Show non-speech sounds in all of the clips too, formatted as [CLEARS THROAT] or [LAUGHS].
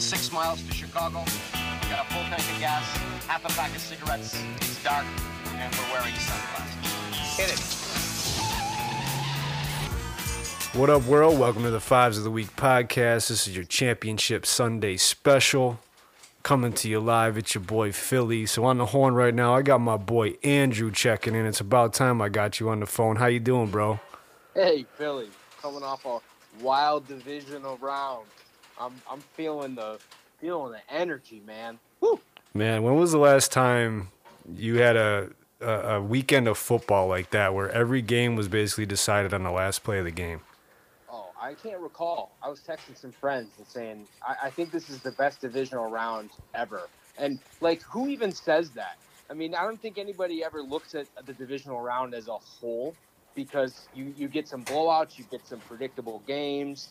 106 miles to Chicago. We Got a full tank of gas, half a pack of cigarettes. It's dark, and we're wearing sunglasses. Hit it. What up, world? Welcome to the Fives of the Week podcast. This is your Championship Sunday special. Coming to you live. It's your boy Philly. So on the horn right now, I got my boy Andrew checking in. It's about time I got you on the phone. How you doing, bro? Hey, Philly, coming off a wild divisional round. I'm I'm feeling the feeling the energy, man. Woo! Man, when was the last time you had a, a a weekend of football like that, where every game was basically decided on the last play of the game? Oh, I can't recall. I was texting some friends and saying I, I think this is the best divisional round ever. And like, who even says that? I mean, I don't think anybody ever looks at the divisional round as a whole because you you get some blowouts, you get some predictable games.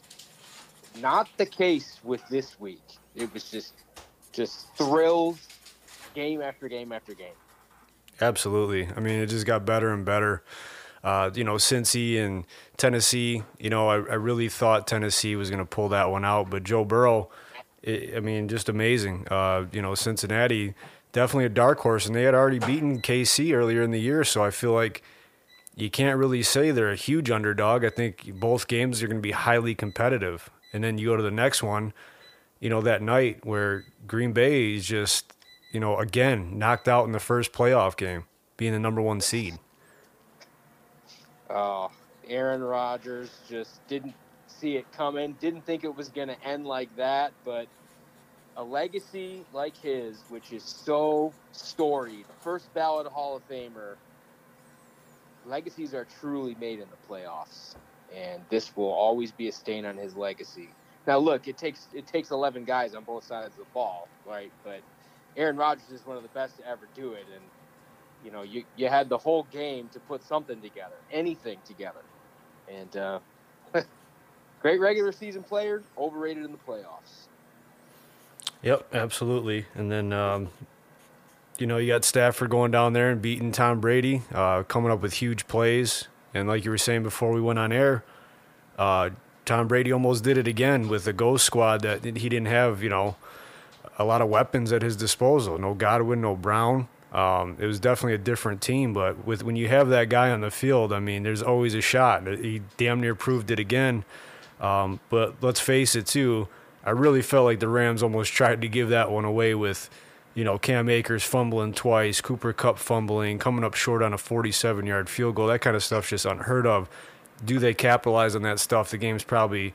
Not the case with this week. It was just just thrills, game after game after game. Absolutely. I mean, it just got better and better. Uh, you know, Cincy and Tennessee, you know, I, I really thought Tennessee was going to pull that one out, but Joe Burrow, i I mean, just amazing. Uh, you know, Cincinnati, definitely a dark horse, and they had already beaten KC earlier in the year, so I feel like you can't really say they're a huge underdog. I think both games are going to be highly competitive. And then you go to the next one, you know, that night where Green Bay is just, you know, again, knocked out in the first playoff game, being the number one seed. Oh, Aaron Rodgers just didn't see it coming. Didn't think it was going to end like that. But a legacy like his, which is so storied, first ballot Hall of Famer, legacies are truly made in the playoffs, and this will always be a stain on his legacy. Now, look, it takes it takes 11 guys on both sides of the ball, right? But Aaron Rodgers is one of the best to ever do it, and you know, you you had the whole game to put something together, anything together, and uh, [LAUGHS] great regular season player, overrated in the playoffs. Yep, absolutely. And then, um, you know, you got Stafford going down there and beating Tom Brady, uh, coming up with huge plays. And like you were saying before we went on air, uh, Tom Brady almost did it again with the ghost squad that he didn't have, you know, a lot of weapons at his disposal. No Godwin, no Brown. Um, it was definitely a different team, but with when you have that guy on the field, I mean, there's always a shot. He damn near proved it again. Um, but let's face it, too. I really felt like the Rams almost tried to give that one away with, you know, Cam Akers fumbling twice, Cooper Kupp fumbling, coming up short on a 47 yard field goal. That kind of stuff's just unheard of. Do they capitalize on that stuff? The game's probably,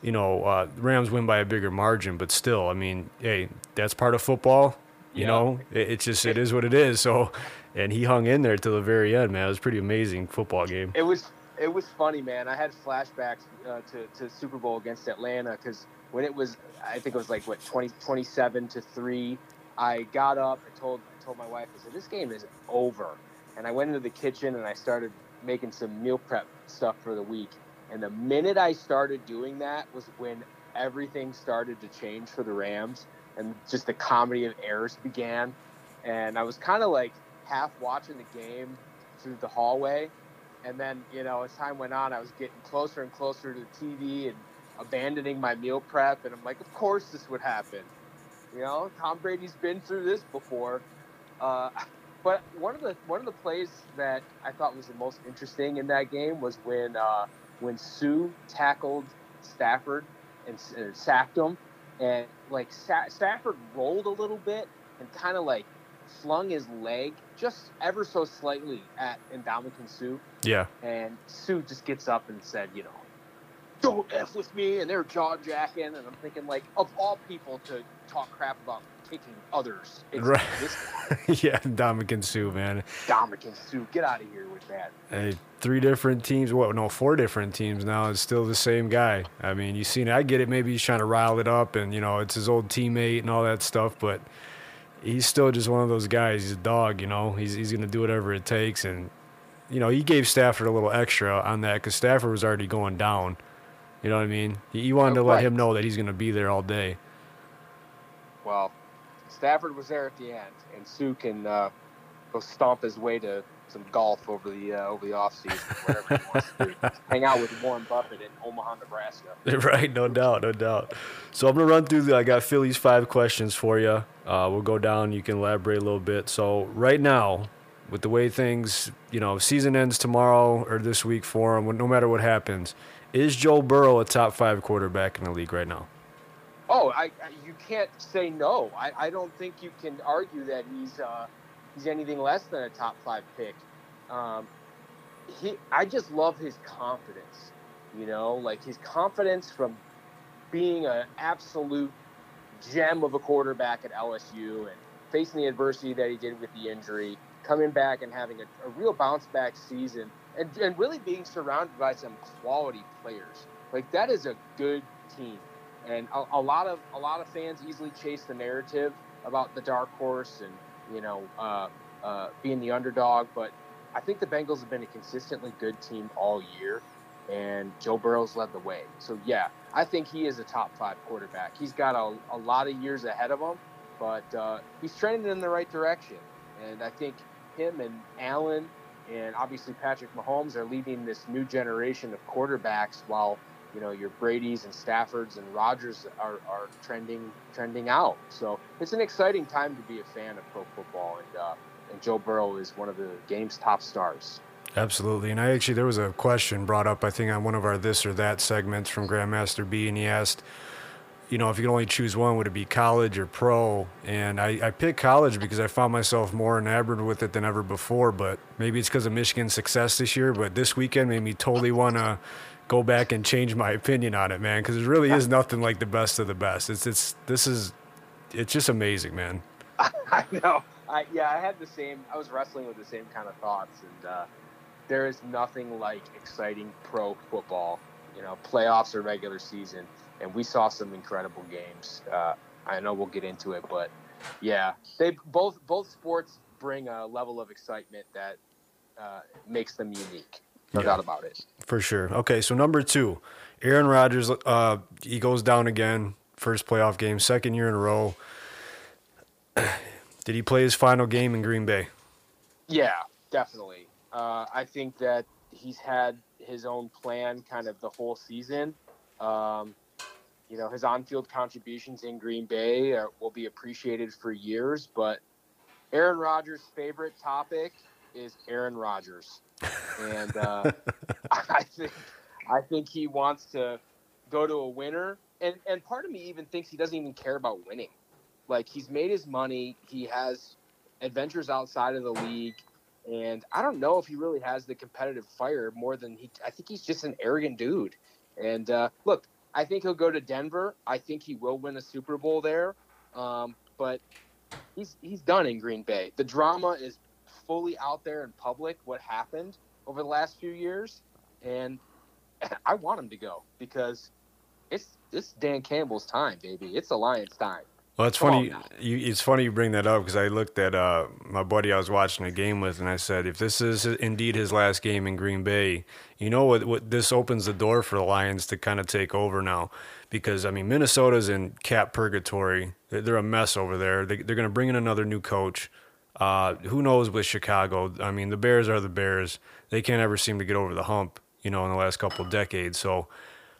you know, uh, Rams win by a bigger margin, but still, I mean, hey, that's part of football. You Yeah. know, it, it's just it is what it is. So, and he hung in there till the very end, man. It was a pretty amazing football game. It was it was funny, man. I had flashbacks uh, to to Super Bowl against Atlanta because when it was, I think it was like what 20, 27 to three. I got up. I told told my wife. I said, "This game is over," and I went into the kitchen and I started making some meal prep stuff for the week. And the minute I started doing that was when everything started to change for the Rams, and just the comedy of errors began. And I was kind of like half watching the game through the hallway, and then you know as time went on, I was getting closer and closer to the TV and abandoning my meal prep. And I'm like, of course this would happen. You know, Tom Brady's been through this before. Uh, [LAUGHS] but one of the one of the plays that I thought was the most interesting in that game was when uh, when Suh tackled Stafford and, and sacked him, and like Sa- Stafford rolled a little bit and kind of like flung his leg just ever so slightly at Ndamukong Suh, Yeah, and Suh just gets up and said, you know, don't f with me, and they're jaw jacking, and I'm thinking like, of all people to talk crap about kicking others, it's Right. [LAUGHS] yeah, Ndamukong Suh, man. Ndamukong Suh, get out of here with that. Hey, three different teams. Well, no, four different teams now. It's still the same guy. I mean, you seen. it. I get it. Maybe he's trying to rile it up, and you know, it's his old teammate and all that stuff. But he's still just one of those guys. He's a dog. You know, he's he's gonna do whatever it takes. And you know, he gave Stafford a little extra on that because Stafford was already going down. You know what I mean? He, he wanted to let Right. him know that he's gonna be there all day. Well, Stafford was there at the end, and Suh can uh, go stomp his way to some golf over the uh, over the off season, whatever he wants to do. [LAUGHS] Hang out with Warren Buffett in Omaha, Nebraska. [LAUGHS] Right, no doubt, no doubt. So I'm gonna run through the. I got Philly's five questions for you. Uh, we'll go down. You can elaborate a little bit. So right now, with the way things, you know, season ends tomorrow or this week for him. No matter what happens, is Joe Burrow a top five quarterback in the league right now? Oh, I, I you can't say no. I, I don't think you can argue that he's uh, he's anything less than a top five pick. Um, he, I just love his confidence. You know, like his confidence from being an absolute gem of a quarterback at LSU and facing the adversity that he did with the injury, coming back and having a, a real bounce back season, and, and really being surrounded by some quality players. Like that is a good team, and a, a lot of a lot of fans easily chase the narrative about the dark horse and you know uh, uh, being the underdog, but I think the Bengals have been a consistently good team all year, and Joe Burrow's led the way. So yeah, I think he is a top five quarterback. He's got a, a lot of years ahead of him, but uh, he's trending in the right direction, and I think him and Allen and obviously Patrick Mahomes are leading this new generation of quarterbacks while you know your Brady's and Staffords and Rodgers are, are trending trending out. So it's an exciting time to be a fan of pro football, and uh, and Joe Burrow is one of the game's top stars. Absolutely, and I actually there was a question brought up I think on one of our this or that segments from Grandmaster B, and he asked you know, if you could only choose one, would it be college or pro? And I, I picked college because I found myself more enamored with it than ever before. But maybe it's because of Michigan's success this year. But this weekend made me totally want to go back and change my opinion on it, man. Because it really is nothing like the best of the best. It's it's this is it's just amazing, man. [LAUGHS] I know. I, yeah, I had the same. I was wrestling with the same kind of thoughts, and uh, there is nothing like exciting pro football. You know, playoffs or regular season and we saw some incredible games. Uh, I know we'll get into it, but yeah, they both both sports bring a level of excitement that uh, makes them unique. No yeah, doubt about it. For sure. Okay, so number two, Aaron Rodgers. Uh, he goes down again. First playoff game, second year in a row. Did he play his final game in Green Bay? Yeah, definitely. Uh, I think that he's had his own plan kind of the whole season. Um, you know, his on-field contributions in Green Bay are, will be appreciated for years. But Aaron Rodgers' favorite topic is Aaron Rodgers, and uh, [LAUGHS] I think I think he wants to go to a winner. And and part of me even thinks he doesn't even care about winning. Like he's made his money, he has adventures outside of the league. And I don't know if he really has the competitive fire more than he. I think he's just an arrogant dude. And uh, look, I think he'll go to Denver. I think he will win a Super Bowl there. Um, but he's he's done in Green Bay. The drama is fully out there in public. What happened over the last few years, and [LAUGHS] I want him to go because it's it's Dan Campbell's time, baby. It's the Lions' time. Well, it's funny. You, it's funny you bring that up because I looked at uh, my buddy I was watching a game with, and I said, if this is indeed his last game in Green Bay, you know what? What this opens the door for the Lions to kind of take over now, because I mean Minnesota's in cap purgatory. They're, they're a mess over there. They, are going to bring in another new coach. Uh, who knows with Chicago? I mean, the Bears are the Bears. They can't ever seem to get over the hump. You know, in the last couple of decades. So.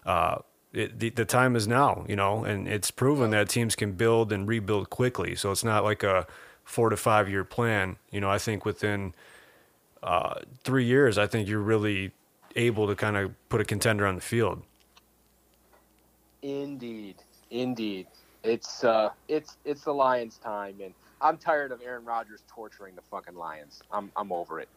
Uh, it, the, the time is now, you know, and it's proven that teams can build and rebuild quickly. So it's not like a four to five year plan. You know, I think within uh, three years, I think you're really able to kind of put a contender on the field. Indeed, indeed, it's uh, it's it's the Lions' time, and I'm tired of Aaron Rodgers torturing the fucking Lions. I'm I'm over it.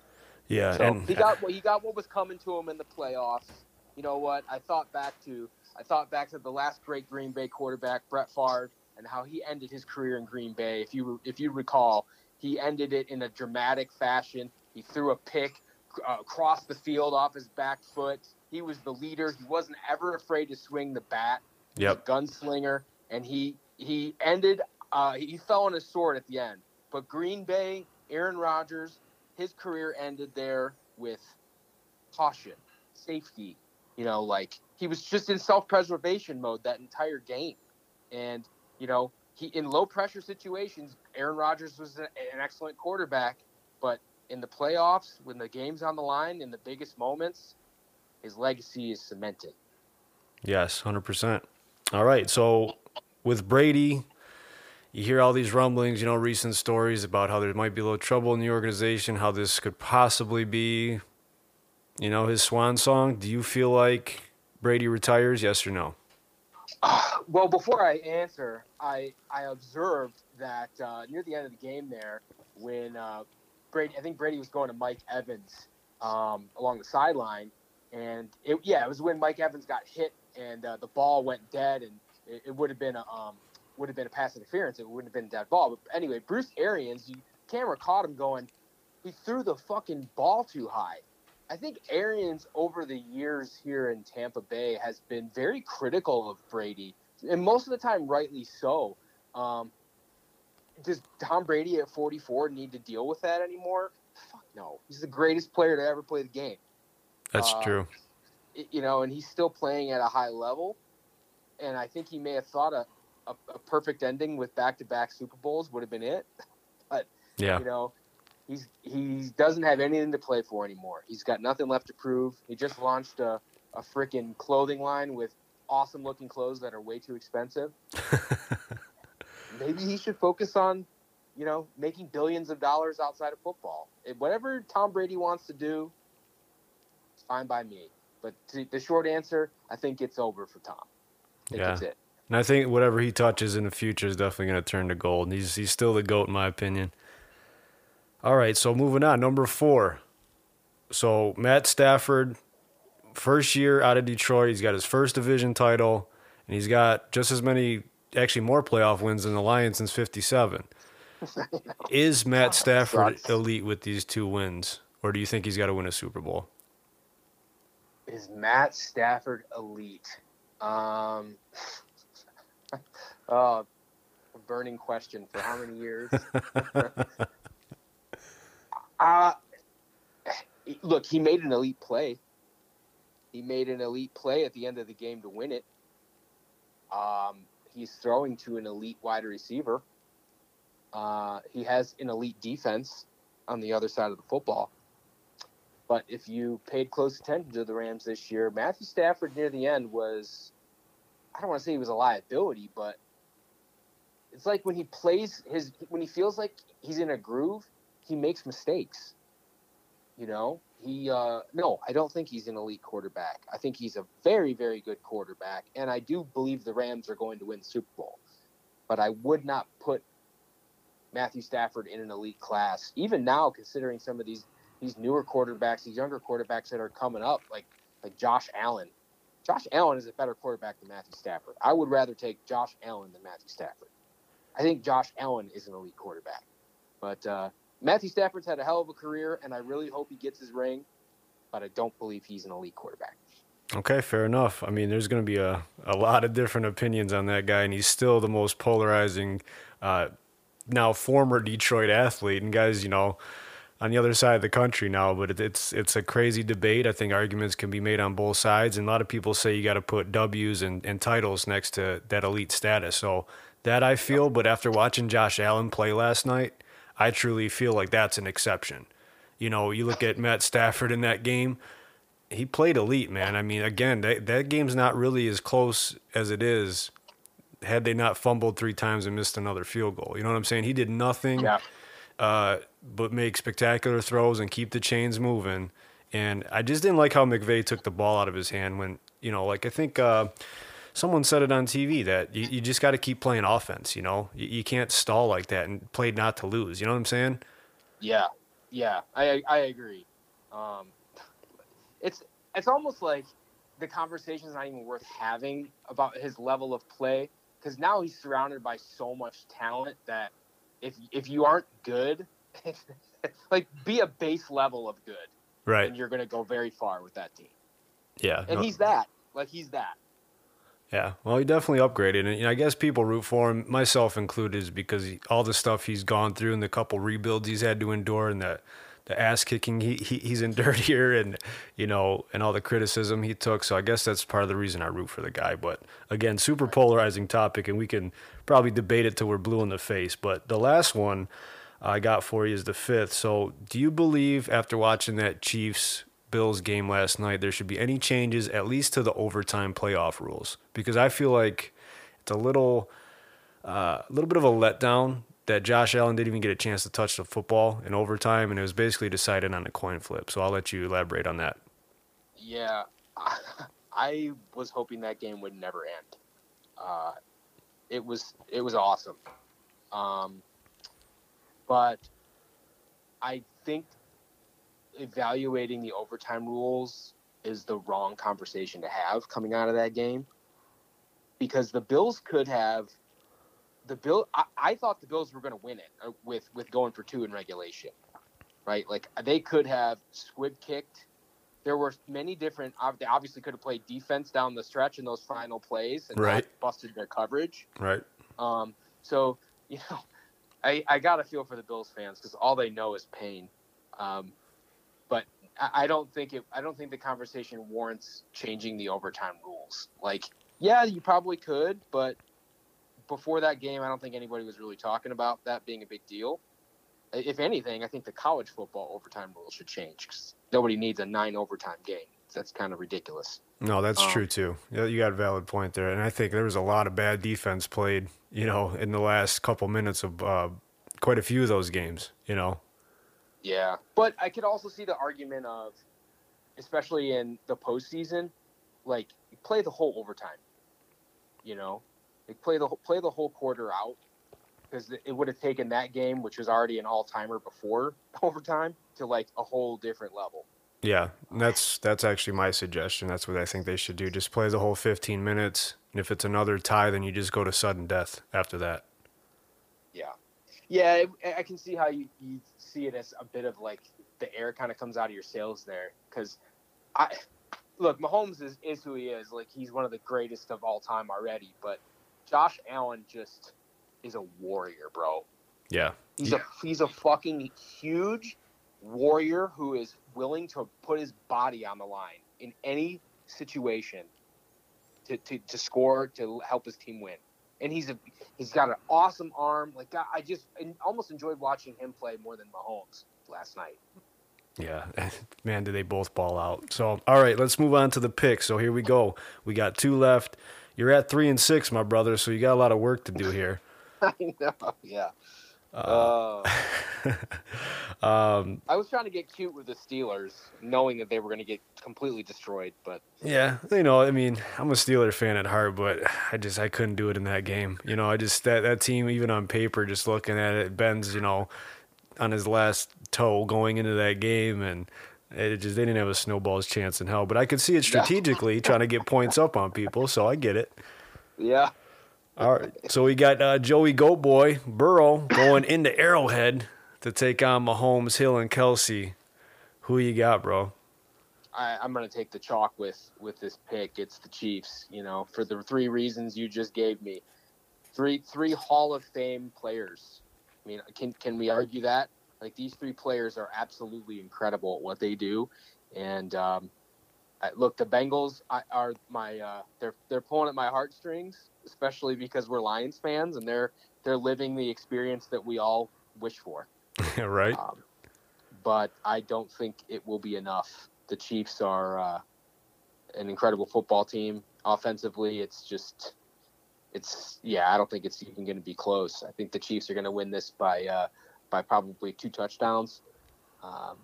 Yeah, so and he got what he got what was coming to him in the playoffs. You know what? I thought back to I thought back to the last great Green Bay quarterback, Brett Favre, and how he ended his career in Green Bay. If you if you recall, he ended it in a dramatic fashion. He threw a pick uh, across the field off his back foot. He was the leader. He wasn't ever afraid to swing the bat. Yep. gunslinger, and he he ended. Uh, he fell on his sword at the end. But Green Bay, Aaron Rodgers, his career ended there with caution, safety. You know, like he was just in self-preservation mode that entire game. And you know, he in low pressure situations, Aaron Rodgers was an, an excellent quarterback, but in the playoffs, when the game's on the line, in the biggest moments, his legacy is cemented. Yes, hundred percent. All right, so with Brady, you hear all these rumblings, you know, recent stories about how there might be a little trouble in the organization, how this could possibly be, you know, his swan song. Do you feel like Brady retires? Yes or no? Uh, [SIGHS] well, before I answer, I I observed that uh, near the end of the game there, when uh, Brady, I think Brady was going to Mike Evans um, along the sideline, and it, yeah, it was when Mike Evans got hit and uh, the ball went dead, and it, it would have been a um, would have been a pass interference. It wouldn't have been a dead ball. But anyway, Bruce Arians, you, camera caught him going. He threw the fucking ball too high. I think Arians over the years here in Tampa Bay has been very critical of Brady, and most of the time rightly so. Um, does Tom Brady at 44 need to deal with that anymore? Fuck no. He's the greatest player to ever play the game. That's uh, true. You know, and he's still playing at a high level. And I think he may have thought a, a, a perfect ending with back-to-back Super Bowls would have been it. [LAUGHS] But yeah, you know, he's he doesn't have anything to play for anymore. He's got nothing left to prove. He just launched a a freaking clothing line with awesome looking clothes that are way too expensive. [LAUGHS] Maybe he should focus on, you know, making billions of dollars outside of football. If, whatever Tom Brady wants to do, it's fine by me. But to, the short answer, I think it's over for Tom. I think yeah. that's it. And I think whatever he touches in the future is definitely going to turn to gold. And he's he's still the goat in my opinion. All right, so moving on, number four. So Matt Stafford, first year out of Detroit, he's got his first division title, and he's got just as many, actually more playoff wins than the Lions since '57. [LAUGHS] Is Matt Stafford elite with these two wins, or do you think he's got to win a Super Bowl? Is Matt Stafford elite? Um, oh, a burning question for how many years? [LAUGHS] Uh, look, he made an elite play. He made an elite play at the end of the game to win it. Um, he's throwing to an elite wide receiver. Uh, he has an elite defense on the other side of the football. But if you paid close attention to the Rams this year, Matthew Stafford near the end was, I don't want to say he was a liability, but it's like when he plays his, when he feels like he's in a groove, he makes mistakes. You know, he uh, no, I don't think he's an elite quarterback. I think he's a very, very good quarterback, and I do believe the Rams are going to win Super Bowl. But I would not put Matthew Stafford in an elite class, even now, considering some of these these newer quarterbacks, these younger quarterbacks that are coming up, like like Josh Allen. Josh Allen is a better quarterback than Matthew Stafford. I would rather take Josh Allen than Matthew Stafford. I think Josh Allen is an elite quarterback, but uh, Matthew Stafford's had a hell of a career, and I really hope he gets his ring, but I don't believe he's an elite quarterback. Okay, fair enough. I mean, there's going to be a, a lot of different opinions on that guy, and he's still the most polarizing, uh, now former Detroit athlete. And guys, you know, on the other side of the country now, but it, it's it's a crazy debate. I think arguments can be made on both sides, and a lot of people say you got to put W's and, and titles next to that elite status. So that I feel, but after watching Josh Allen play last night, I truly feel like that's an exception. You know, you look at Matt Stafford in that game, he played elite, man. I mean, again, that, that game's not really as close as it is had they not fumbled three times and missed another field goal. You know what I'm saying? He did nothing yeah. uh, but make spectacular throws and keep the chains moving. And I just didn't like how McVay took the ball out of his hand when, you know, like I think uh, someone said it on TV that you, you just got to keep playing offense. You know, you, you, can't stall like that and play not to lose. You know what I'm saying? Yeah, yeah, I I agree. Um, it's it's almost like the conversation is not even worth having about his level of play because now he's surrounded by so much talent that if if you aren't good, [LAUGHS] like be a base level of good, right? And you're going to go very far with that team. Yeah, and no. he's that. Like he's that. Yeah, well, he definitely upgraded, and I guess people root for him, myself included, is because he, all the stuff he's gone through and the couple rebuilds he's had to endure, and the the ass kicking he, he he's [LAUGHS] endured here, and you know, and all the criticism he took. So I guess that's part of the reason I root for the guy. But again, super polarizing topic, and we can probably debate it till we're blue in the face. But the last one, I got for you is the fifth. So, do you believe after watching that Chiefs Bills game last night, there should be any changes, at least to the overtime playoff rules? Because I feel like it's a little, uh, a little bit of a letdown that Josh Allen didn't even get a chance to touch the football in overtime, and it was basically decided on a coin flip. So I'll let you elaborate on that. Yeah, [LAUGHS] I was hoping that game would never end. Uh, it was it was awesome, um, but I think evaluating the overtime rules is the wrong conversation to have coming out of that game because the Bills could have the bill. I, I thought the Bills were going to win it uh, with with going for two in regulation, right? Like they could have squib kicked. There were many different. They obviously could have played defense down the stretch in those final plays and right. busted their coverage. Right. Um. So [LAUGHS] you know, I I got to feel for the Bills fans because all they know is pain. Um, I, don't think it. I don't think the conversation warrants changing the overtime rules. Like, yeah, you probably could, but before that game, I don't think anybody was really talking about that being a big deal. If anything, I think the college football overtime rules should change because nobody needs a nine overtime game. That's kind of ridiculous. No, that's um, true too. You got a valid point there, and I think there was a lot of bad defense played. You know, in the last couple minutes of uh, quite a few of those games. You know. Yeah, but I could also see the argument of, especially in the postseason, like play the whole overtime. You know, like play the play the whole quarter out because it would have taken that game, which was already an all timer before [LAUGHS] overtime, to like a whole different level. Yeah, that's that's actually my suggestion. That's what I think they should do. Just play the whole 15 minutes, and if it's another tie, then you just go to sudden death after that. Yeah, yeah, I can see how you, you see it as a bit of like the air kind of comes out of your sails there because I look Mahomes is, is who he is. Like he's one of the greatest of all time already, but Josh Allen just is a warrior, bro. Yeah. He's yeah. a he's a fucking huge warrior who is willing to put his body on the line in any situation to, to, to score to help his team win. And he's a he's got an awesome arm. Like I just almost enjoyed watching him play more than Mahomes last night. Yeah, [LAUGHS] man, did they both ball out. So, all right, let's move on to the picks. So here we go. We got two left. You're at three and six, my brother. So you got a lot of work to do here. [LAUGHS] I know. Yeah. Uh, [LAUGHS] um, I was trying to get cute with the Steelers, knowing that they were going to get completely destroyed. But yeah, you know, I mean, I'm a Steeler fan at heart, but I just I couldn't do it in that game. You know, I just that that team, even on paper, just looking at it, Ben's, you know, on his last toe going into that game, and it just they didn't have a snowball's chance in hell. But I could see it strategically trying to get points up on people, so I get it. [LAUGHS] Yeah. All right. So we got uh, Joey Goat Boy Burrow going into Arrowhead to take on Mahomes, Hill, and Kelce. Who you got, bro? I, am going to take the chalk with with this pick. It's the Chiefs. You know, for the three reasons you just gave me. Three three Hall of Fame players. I mean, can can we argue that? Like these three players are absolutely incredible at what they do, and um, I, look, the Bengals are my uh, they're they're pulling at my heartstrings, especially because we're Lions fans and they're they're living the experience that we all wish for. [LAUGHS] right. Um, but I don't think it will be enough. The Chiefs are uh, an incredible football team. Offensively, it's just it's yeah. I don't think it's even going to be close. I think the Chiefs are going to win this by. Uh, by probably two touchdowns, um,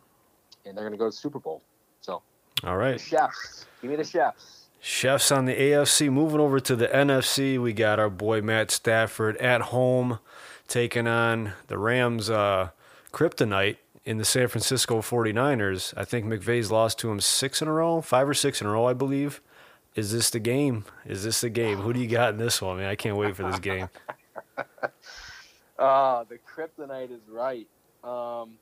and they're going to go to the Super Bowl. So, all right, the chefs, give me the chefs. Chefs on the AFC. Moving over to the NFC, we got our boy Matt Stafford at home, taking on the Rams' uh, kryptonite in the San Francisco 49ers. I think McVay's lost to him six in a row, five or six in a row, I believe. Is this the game? Is this the game? Who do you got in this one, man? I can't wait for this game. [LAUGHS] [LAUGHS] Uh, the kryptonite is right. Um,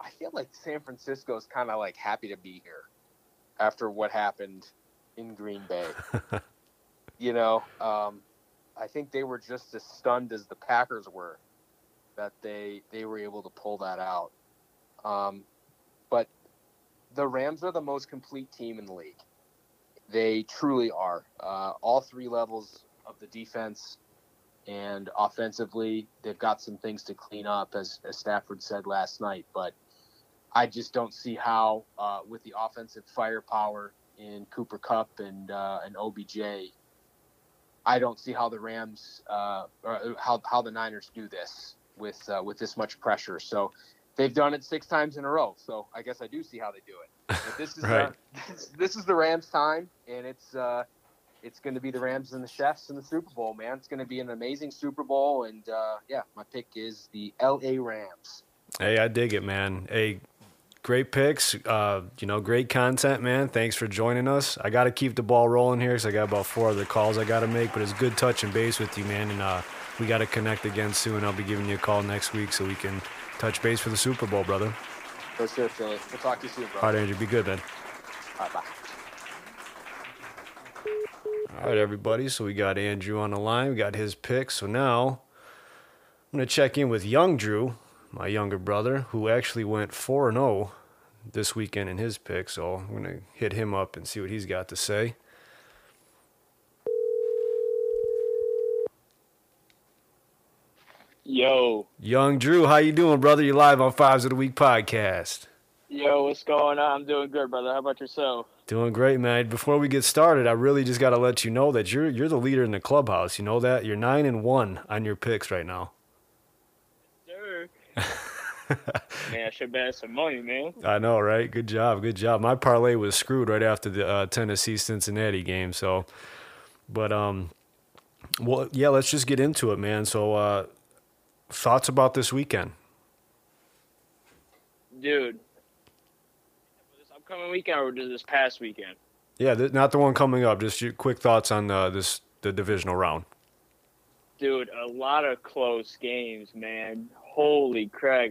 I feel like San Francisco is kind of like happy to be here after what happened in Green Bay. [LAUGHS] you know, um, I think they were just as stunned as the Packers were that they they were able to pull that out. Um, but the Rams are the most complete team in the league. They truly are. Uh, all three levels of the defense and offensively, they've got some things to clean up, as, as Stafford said last night. But I just don't see how, uh, with the offensive firepower in Cooper Kupp and uh, and OBJ, I don't see how the Rams uh, or how how the Niners do this with uh, with this much pressure. So they've done it six times in a row. So I guess I do see how they do it. But this is [LAUGHS] Right. this, [LAUGHS] this is the Rams' time, and it's uh, it's going to be the Rams and the Chefs in the Super Bowl, man. It's going to be an amazing Super Bowl, and uh, yeah, my pick is the L.A. Rams. Hey, I dig it, man. Hey, great picks. Uh, you know, great content, man. Thanks for joining us. I got to keep the ball rolling here because I got about four other calls I got to make, but it's good touching base with you, man. And uh, we got to connect again soon. I'll be giving you a call next week so we can touch base for the Super Bowl, brother. For sure, Philly. We'll talk to you soon, bro. All right, Andrew, be good, man. All right, bye. All right, everybody. So we got Andrew on the line. We got his picks. So now I'm going to check in with young Drew, my younger brother, who actually went 4 0 this weekend in his pick. So I'm going to hit him up and see what he's got to say. Yo, Young Drew, how you doing, brother? You live on Fives of the Week podcast. yo, what's going on? I'm doing good, brother. How about yourself? Doing great, man. Before we get started, I really just got to let you know that you're you're the leader in the clubhouse. You know that you're nine and one on your picks right now. Man, I should bet some money, man. [LAUGHS] I know, right? Good job, good job. My parlay was screwed right after the uh, Tennessee Cincinnati game. So, but um, well, yeah, let's just get into it, man. So, uh, thoughts about this weekend? Dude. This upcoming weekend or this past weekend? Yeah, th- not the one coming up. Just your quick thoughts on uh, this the divisional round. Dude, a lot of close games, man. Holy crap.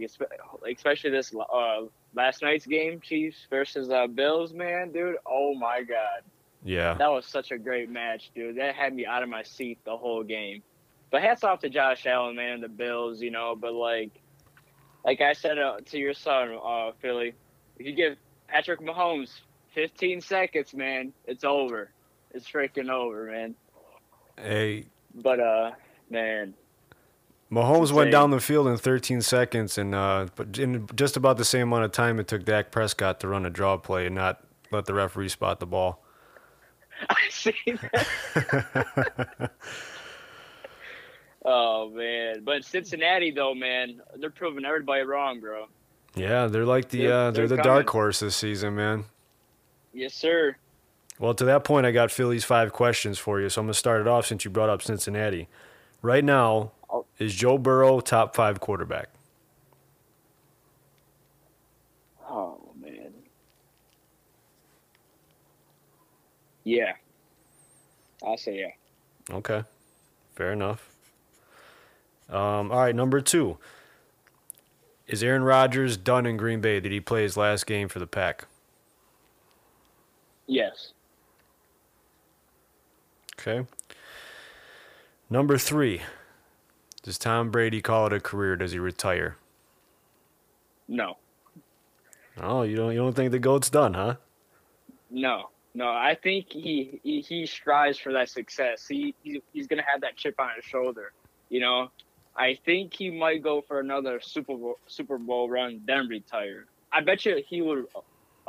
Especially this uh, last night's game, Chiefs versus uh, Bills, man. Dude, oh my God. Yeah, That was such a great match, dude. That had me out of my seat the whole game. But hats off to Josh Allen, man, and the Bills, you know. But like, like I said uh, to your son, uh, Philly, if you give Patrick Mahomes 15 seconds, man, it's over. It's freaking over, man. hey, But uh, man, Mahomes went down the field in 13 seconds, and uh, but in just about the same amount of time it took Dak Prescott to run a draw play and not let the referee spot the ball. [LAUGHS] I see that. [LAUGHS] oh man, but Cincinnati though, man, they're proving everybody wrong, bro. Yeah, they're like the They're- uh, they're, they're the dark horse this season, man. Yes, sir. Well, to that point, I got Philly's five questions for you. So I'm going to start it off since you brought up Cincinnati. Right now, Oh. Is Joe Burrow top five quarterback? Oh man. Yeah. I'll say yeah. Okay, fair enough. Um, all right, number two. Is Aaron Rodgers done in Green Bay? Did he play his last game for the Pack? Yes. Okay. Number three. Does Tom Brady call it a career? Does he retire? No. Oh, you don't you don't think the goat's done, huh? No. No. I think he he, he strives for that success. He, he he's gonna have that chip on his shoulder. You know. I think he might go for another Super Bowl Super Bowl run, then retire. I bet you he would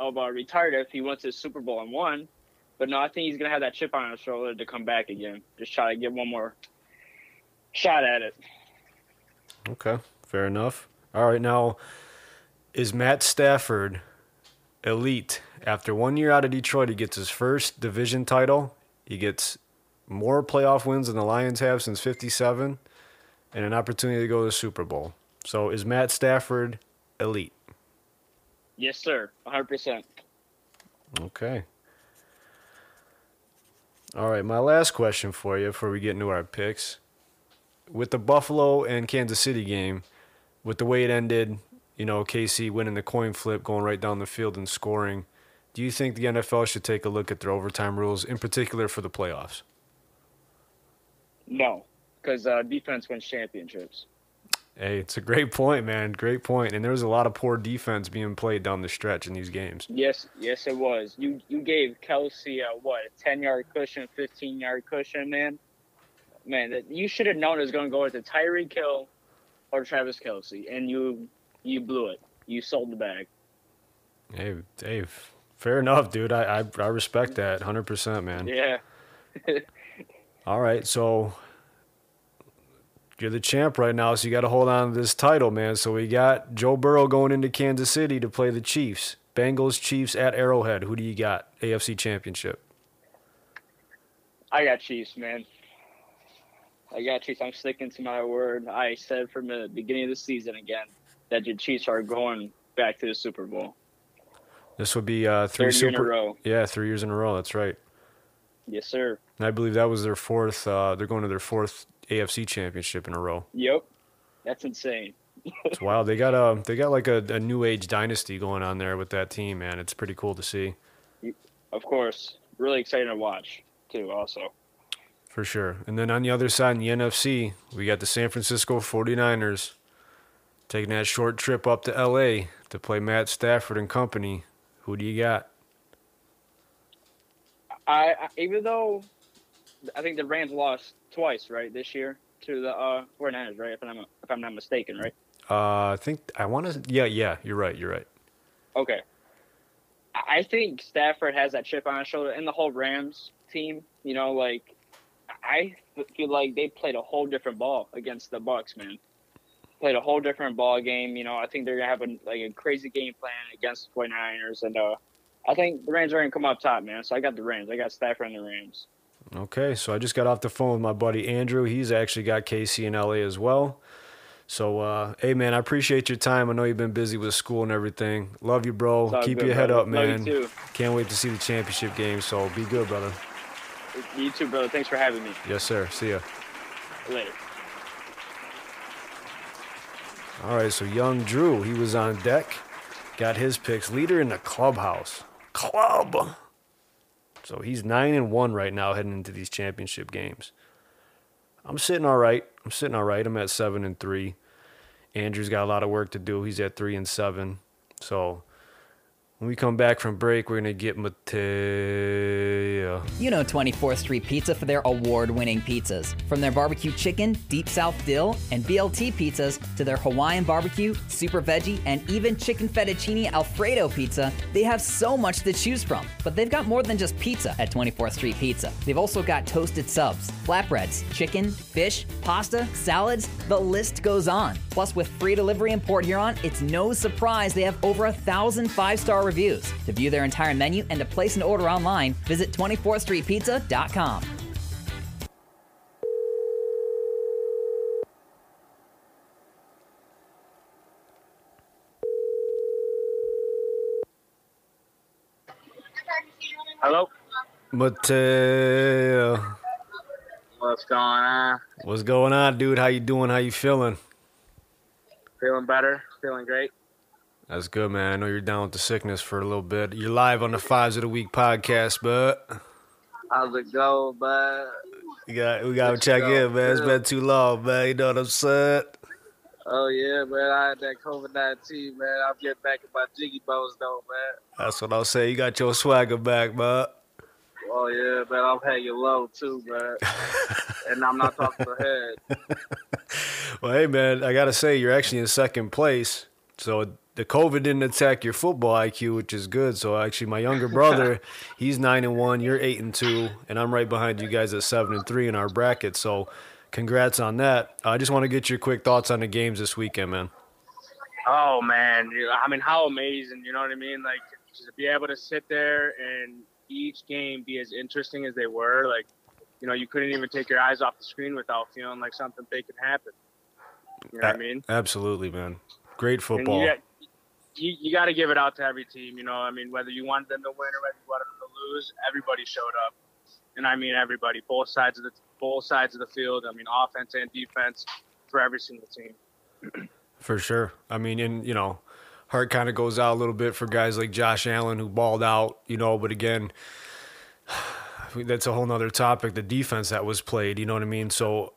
have uh, retired if he went to Super Bowl and won. But no, I think he's gonna have that chip on his shoulder to come back again. Just try to get one more shot at it. Okay, fair enough. All right, now is Matt Stafford elite? After one year out of Detroit, he gets his first division title. He gets more playoff wins than the Lions have since '57, and an opportunity to go to the Super Bowl. So, is Matt Stafford elite? Yes, sir. 100%. Okay. All right, my last question for you before we get into our picks. With the Buffalo and Kansas City game, with the way it ended, you know, KC winning the coin flip, going right down the field and scoring, do you think the NFL should take a look at their overtime rules, in particular for the playoffs? No, because uh, defense wins championships. Hey, it's a great point, man. Great point. And there was a lot of poor defense being played down the stretch in these games. Yes, yes, it was. You you gave Kelce a what, a ten yard cushion, fifteen yard cushion, man. Man, that you should have known it was going to go with into Tyreek Hill or Travis Kelce, and you you blew it. You sold the bag. Hey, Dave. Fair enough, dude. I I, I respect that 100%, man. Yeah. [LAUGHS] All right, so you're the champ right now, so you got to hold on to this title, man. So we got Joe Burrow going into Kansas City to play the Chiefs. Bengals, Chiefs at Arrowhead. Who do you got? AFC Championship. I got Chiefs, man. I got Chiefs. I'm sticking to my word. I said from the beginning of the season again that the Chiefs are going back to the Super Bowl. This would be uh, three Third year in a super. row. Yeah, three years in a row. That's right. Yes, sir. And I believe that was their fourth. Uh, they're going to their fourth AFC Championship in a row. Yep. That's insane. [LAUGHS] It's wild. They got a they got like a, a new age dynasty going on there with that team, man. It's pretty cool to see Of course. Really exciting to watch, too, also. For sure. And then on the other side in the NFC, we got the San Francisco 49ers taking that short trip up to LA to play Matt Stafford and company. Who do you got? I, I even though I think the Rams lost twice, right, this year to the uh 49ers, right? If I'm not, if I'm not mistaken, right? Uh, I think I want to. Yeah, yeah. You're right. You're right. Okay. I I think Stafford has that chip on his shoulder, and the whole Rams team. You know, like I feel like they played a whole different ball against the Bucs, man. Played a whole different ball game. You know, I think they're gonna have a like a crazy game plan against the 49ers, and uh, I think the Rams are gonna come up top, man. So I got the Rams. I got Stafford and the Rams. Okay, so I just got off the phone with my buddy Andrew. He's actually got KC in LA as well. So, uh, hey man, I appreciate your time. I know you've been busy with school and everything. Love you, bro. Keep good, your head brother. up, Love you man. too. Can't wait to see the championship game. So be good, brother. You too, brother. Thanks for having me. Yes, sir. See ya. Later. All right, so young Drew, he was on deck, got his picks. Leader in the clubhouse. Club. So he's nine and one right now heading into these championship games. I'm sitting all right. I'm sitting all right. I'm at seven and three. Andrew's got a lot of work to do. He's at three and seven. So when we come back from break, we're gonna get Mateo. You know 24th Street Pizza for their award winning pizzas. From their barbecue chicken, deep south dill, and BLT pizzas to their Hawaiian barbecue, super veggie, and even chicken fettuccine Alfredo pizza, they have so much to choose from. But they've got more than just pizza at 24th Street Pizza. They've also got toasted subs, flatbreads, chicken, fish, pasta, salads, the list goes on. Plus, with free delivery in Port Huron, it's no surprise they have over a thousand five star reviews. To view their entire menu and to place an order online, visit 24thstreetpizza.com. Hello. Mateo. What's going on? What's going on, dude? How you doing? How you feeling? Feeling better? Feeling great? That's good, man. I know you're down with the sickness for a little bit. You're live on the Fives of the Week podcast, but How's it go, bud? we got we got to check in, man. It's been too long, man. You know what I'm saying? Oh yeah, man. I had that COVID nineteen, man. I'm getting back in my jiggy bones though, man. That's what I'll say. You got your swagger back, man. Oh yeah, man. I'm hanging low too, man. [LAUGHS] and I'm not talking to head. [LAUGHS] Well, hey, man, I gotta say you're actually in second place. So the COVID didn't attack your football IQ, which is good. So actually, my younger brother, [LAUGHS] he's nine and one. You're eight and two, and I'm right behind you guys at seven and three in our bracket. So, congrats on that. I just want to get your quick thoughts on the games this weekend, man. Oh man, I mean, how amazing! You know what I mean? Like just to be able to sit there and each game be as interesting as they were. Like, you know, you couldn't even take your eyes off the screen without feeling like something big could happen. You know what I mean? Absolutely, man. Great football. You you, got to give it out to every team. You know, I mean, whether you wanted them to win or whether you wanted them to lose, everybody showed up, and I mean everybody, both sides of the both sides of the field. I mean, offense and defense for every single team. [CLEARS THROAT] For sure. I mean, and you know, heart kind of goes out a little bit for guys like Josh Allen who balled out, you know, but again, [SIGHS] that's a whole nother topic. The defense that was played, you know what I mean? So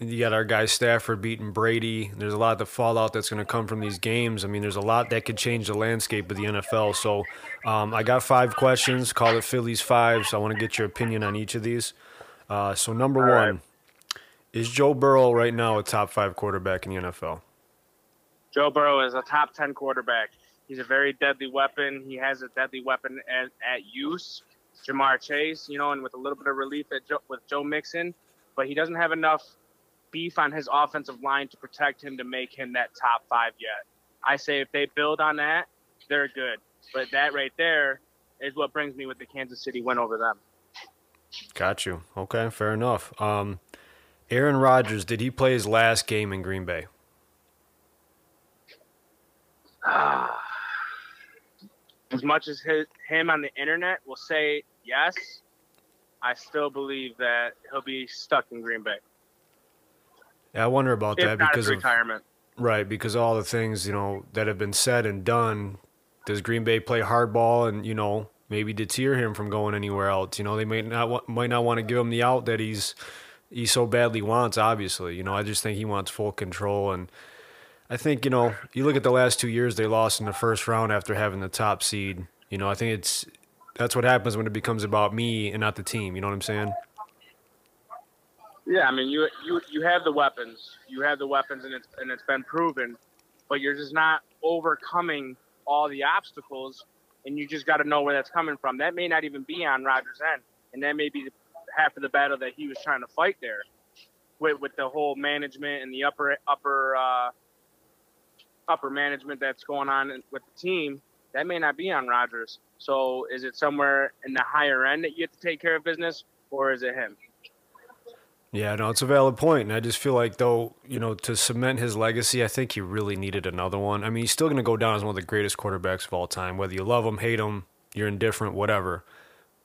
you got our guy Stafford beating Brady. There's a lot of the fallout that's going to come from these games. I mean, there's a lot that could change the landscape of the NFL. So um, I got five questions. Call it Philly's five. So I want to get your opinion on each of these. Uh, so number All one, right. Is Joe Burrow right now a top five quarterback in the NFL? Joe Burrow is a top 10 quarterback. He's a very deadly weapon. He has a deadly weapon at, at use. Ja'Marr Chase, you know, and with a little bit of relief at Joe, with Joe Mixon, but he doesn't have enough beef on his offensive line to protect him to make him that top five yet. I say if they build on that, they're good. But that right there is what brings me with the Kansas City win over them. Got you. Okay, fair enough. Um, Aaron Rodgers, did he play his last game in Green Bay? Ah. as much as his, him on the internet will say yes, I still believe that he'll be stuck in Green Bay. Yeah, I wonder about if that because of retirement. right because all the things you know that have been said and done. Does Green Bay play hardball and you know maybe deter him from going anywhere else? You know they might not might not want to give him the out that he's he so badly wants. Obviously, you know I just think he wants full control and. I think you know you look at the last two years they lost in the first round after having the top seed. You know I think it's that's what happens when it becomes about me and not the team. You know what I'm saying? Yeah, I mean, you you you have the weapons, you have the weapons, and it's and it's been proven, but you're just not overcoming all the obstacles, and you just got to know where that's coming from. That may not even be on Rodgers' end, and that may be half of the battle that he was trying to fight there, with with the whole management and the upper upper uh, upper management that's going on with the team. That may not be on Rodgers. So is it somewhere in the higher end that you have to take care of business, or is it him? Yeah, no, it's a valid point, and I just feel like though, you know, to cement his legacy, I think he really needed another one. I mean, he's still going to go down as one of the greatest quarterbacks of all time, whether you love him, hate him, you're indifferent, whatever.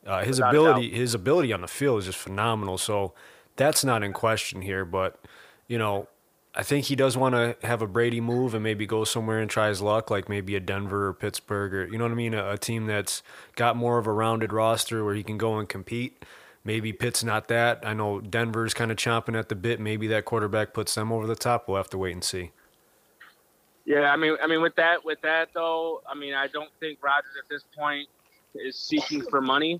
Uh, his Without ability, his ability on the field is just phenomenal. So that's not in question here. But you know, I think he does want to have a Brady move and maybe go somewhere and try his luck, like maybe a Denver or Pittsburgh or you know what I mean, a, a team that's got more of a rounded roster where he can go and compete. Maybe Pitt's not that. I know Denver's kind of chomping at the bit. Maybe that quarterback puts them over the top. We'll have to wait and see. Yeah, I mean, I mean, with that, with that though, I mean, I don't think Rodgers at this point is seeking for money.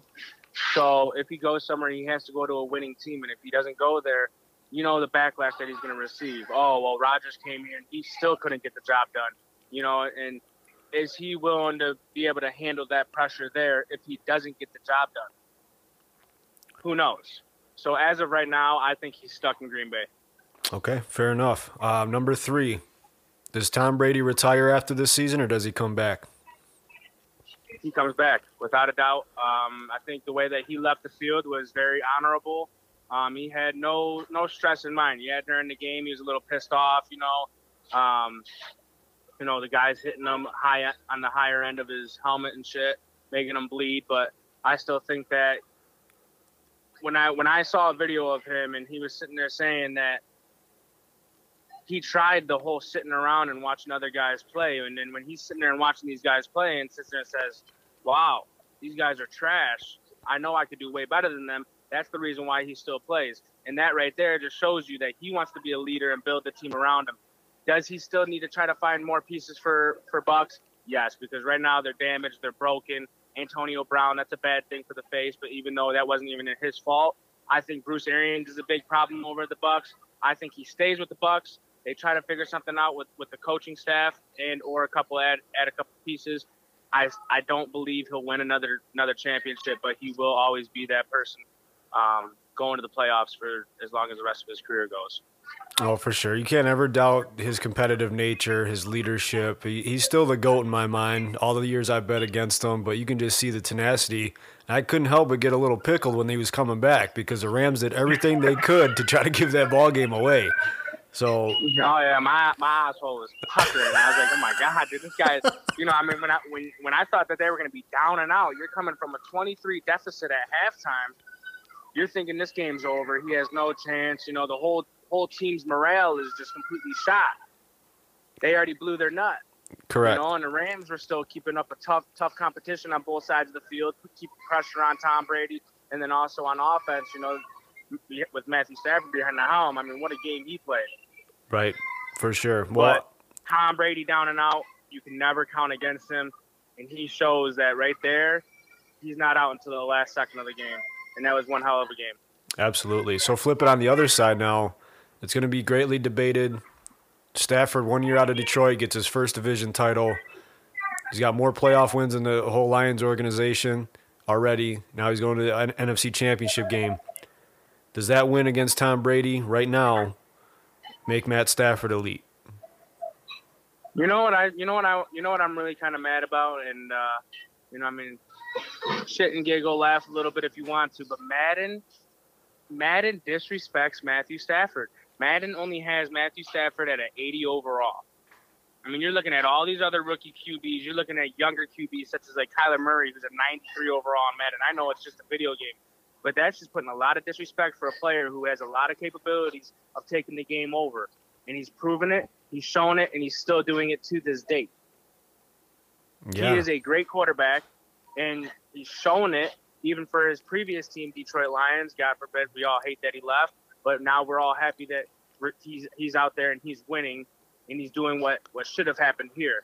So if he goes somewhere, he has to go to a winning team, and if he doesn't go there, you know the backlash that he's going to receive. Oh, well, Rodgers came here and he still couldn't get the job done. You know, and is he willing to be able to handle that pressure there if he doesn't get the job done? Who knows? So as of right now, I think he's stuck in Green Bay. Okay, fair enough. Uh, number three, does Tom Brady retire after this season or does he come back? he comes back without a doubt. Um, I think the way that he left the field was very honorable. Um, he had no no stress in mind. Yeah, during the game, he was a little pissed off. You know, um, you know the guys hitting him high on the higher end of his helmet and shit, making him bleed. But I still think that when I when I saw a video of him and he was sitting there saying that he tried the whole sitting around and watching other guys play, and then when he's sitting there and watching these guys play and sits there and says, "Wow, these guys are trash. I know I could do way better than them." That's the reason why he still plays, and that right there just shows you that he wants to be a leader and build the team around him. Does he still need to try to find more pieces for for Bucs? Yes, because right now they're damaged, they're broken. Antonio Brown, that's a bad thing for the face, but even though that wasn't even his fault, I think Bruce Arians is a big problem over at the Bucs. I think he stays with the Bucs. They try to figure something out with, with the coaching staff and or a couple add add a couple pieces. I I don't believe he'll win another another championship, but he will always be that person um, going to the playoffs for as long as the rest of his career goes. Oh, for sure. You can't ever doubt his competitive nature, his leadership. He, he's still the GOAT in my mind, all the years I've bet against him, but you can just see the tenacity. I couldn't help but get a little pickled when he was coming back because the Rams did everything they could to try to give that ball game away. So, Oh yeah, my my asshole was puckering. I was like, oh my god, dude, this guy. You know, I mean, when I when when I thought that they were going to be down and out, you're coming from a 23 deficit at halftime. You're thinking this game's over. He has no chance. You know, the whole whole team's morale is just completely shot. They already blew their nut. correct. You know, and the Rams were still keeping up a tough, tough competition on both sides of the field, keep pressure on Tom Brady, and then also on offense. You know, with Matthew Stafford behind the helm. I mean, what a game he played. Right, for sure. Well, But Tom Brady down and out, you can never count against him, and he shows that right there. He's not out until the last second of the game, and that was one hell of a game. Absolutely. So flip it on the other side now. It's going to be greatly debated. Stafford, one year out of Detroit, gets his first division title. He's got more playoff wins than the whole Lions organization already. Now he's going to the NFC Championship game. Does that win against Tom Brady right now make Matt Stafford elite? You know what I you know what I you know what I'm really kind of mad about and uh you know I mean shit and giggle laugh a little bit if you want to but Madden Madden disrespects Matthew Stafford. Madden only has Matthew Stafford at an 80 overall. I mean, you're looking at all these other rookie QBs. You're looking at younger QBs such as like Kyler Murray, who's a 93 overall on Madden. I know it's just a video game, but that's just putting a lot of disrespect for a player who has a lot of capabilities of taking the game over, and he's proven it. He's shown it, and he's still doing it to this date. Yeah. He is a great quarterback, and he's shown it even for his previous team, Detroit Lions. God forbid we all hate that he left, but now we're all happy that he's he's out there and he's winning, and he's doing what what should have happened here.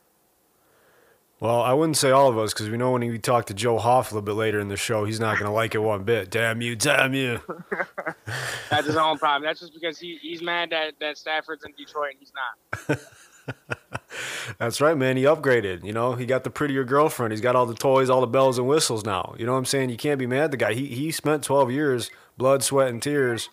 Well, I wouldn't say all of us because we know when we talk to Joe Hoff a little bit later in the show, he's not going to like it one bit. Damn you, damn you. [LAUGHS] That's his own problem. That's just because he, he's mad that, that Stafford's in Detroit and he's not. [LAUGHS] That's right, man. He upgraded. You know, he got the prettier girlfriend. He's got all the toys, all the bells and whistles now. You know what I'm saying? You can't be mad at the guy. He he spent 12 years, blood, sweat, and tears,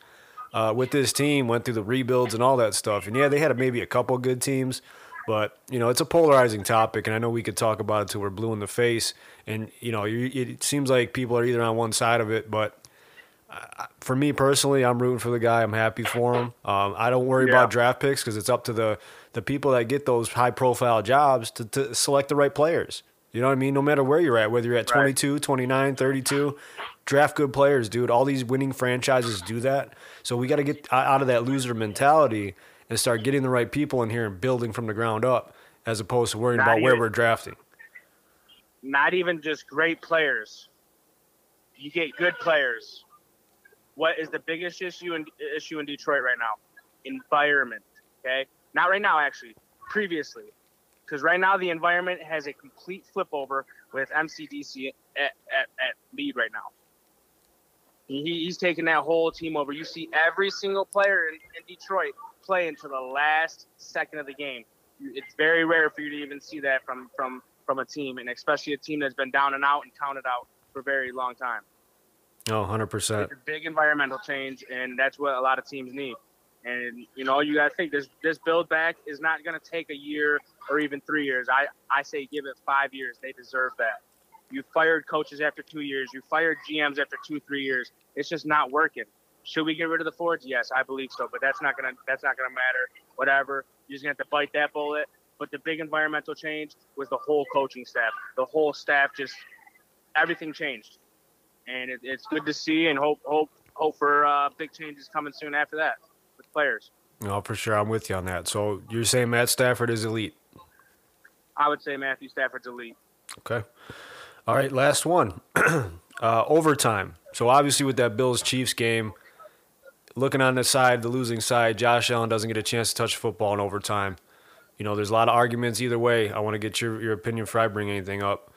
uh, with this team. Went through the rebuilds and all that stuff. And yeah, they had maybe a couple good teams, but you know, it's a polarizing topic. And I know we could talk about it till we're blue in the face. And you know, it seems like people are either on one side of it, but for me personally, I'm rooting for the guy. I'm happy for him. Um, I don't worry Yeah. about draft picks because it's up to the the people that get those high profile jobs to, to select the right players. You know what I mean? No matter where you're at, whether you're at Right. 22, 29, 32, draft good players, dude. All these winning franchises do that. So we got to get out of that loser mentality and start getting the right people in here and building from the ground up as opposed to worrying Not about where we're drafting. Not even just great players. You get good players. What is the biggest issue in issue in Detroit right now? Environment. Okay, not right now actually. Previously, because right now the environment has a complete flip over with MCDC at, at, at lead right now. He, he's taking that whole team over. You see every single player in, in Detroit play until the last second of the game. You- It's very rare for you to even see that from from from a team, and especially a team that's been down and out and counted out for a very long time. Oh, 100%. It's a big environmental change, and that's what a lot of teams need. And you know, you got to think this this build back is not going to take a year or even three years. I I say give it five years. They deserve that. You fired coaches after two years. You fired GMs after two three years. It's just not working. Should we get rid of the Fords? Yes, I believe so. But that's not gonna that's not gonna matter. Whatever. You're just gonna have to bite that bullet. But the big environmental change was the whole coaching staff. The whole staff just everything changed, and it, it's good to see. And hope hope hope for uh, big changes coming soon after that with players. No, for sure. I'm with you on that. So you're saying Matt Stafford is elite. I would say Matthew Stafford's elite. Okay. All right, last one. [CLEARS THROAT] uh, overtime. So obviously with that Bills Chiefs game, looking on the side, the losing side, Josh Allen doesn't get a chance to touch football in overtime. You know, there's a lot of arguments either way. I want to get your, your opinion before I bring anything up.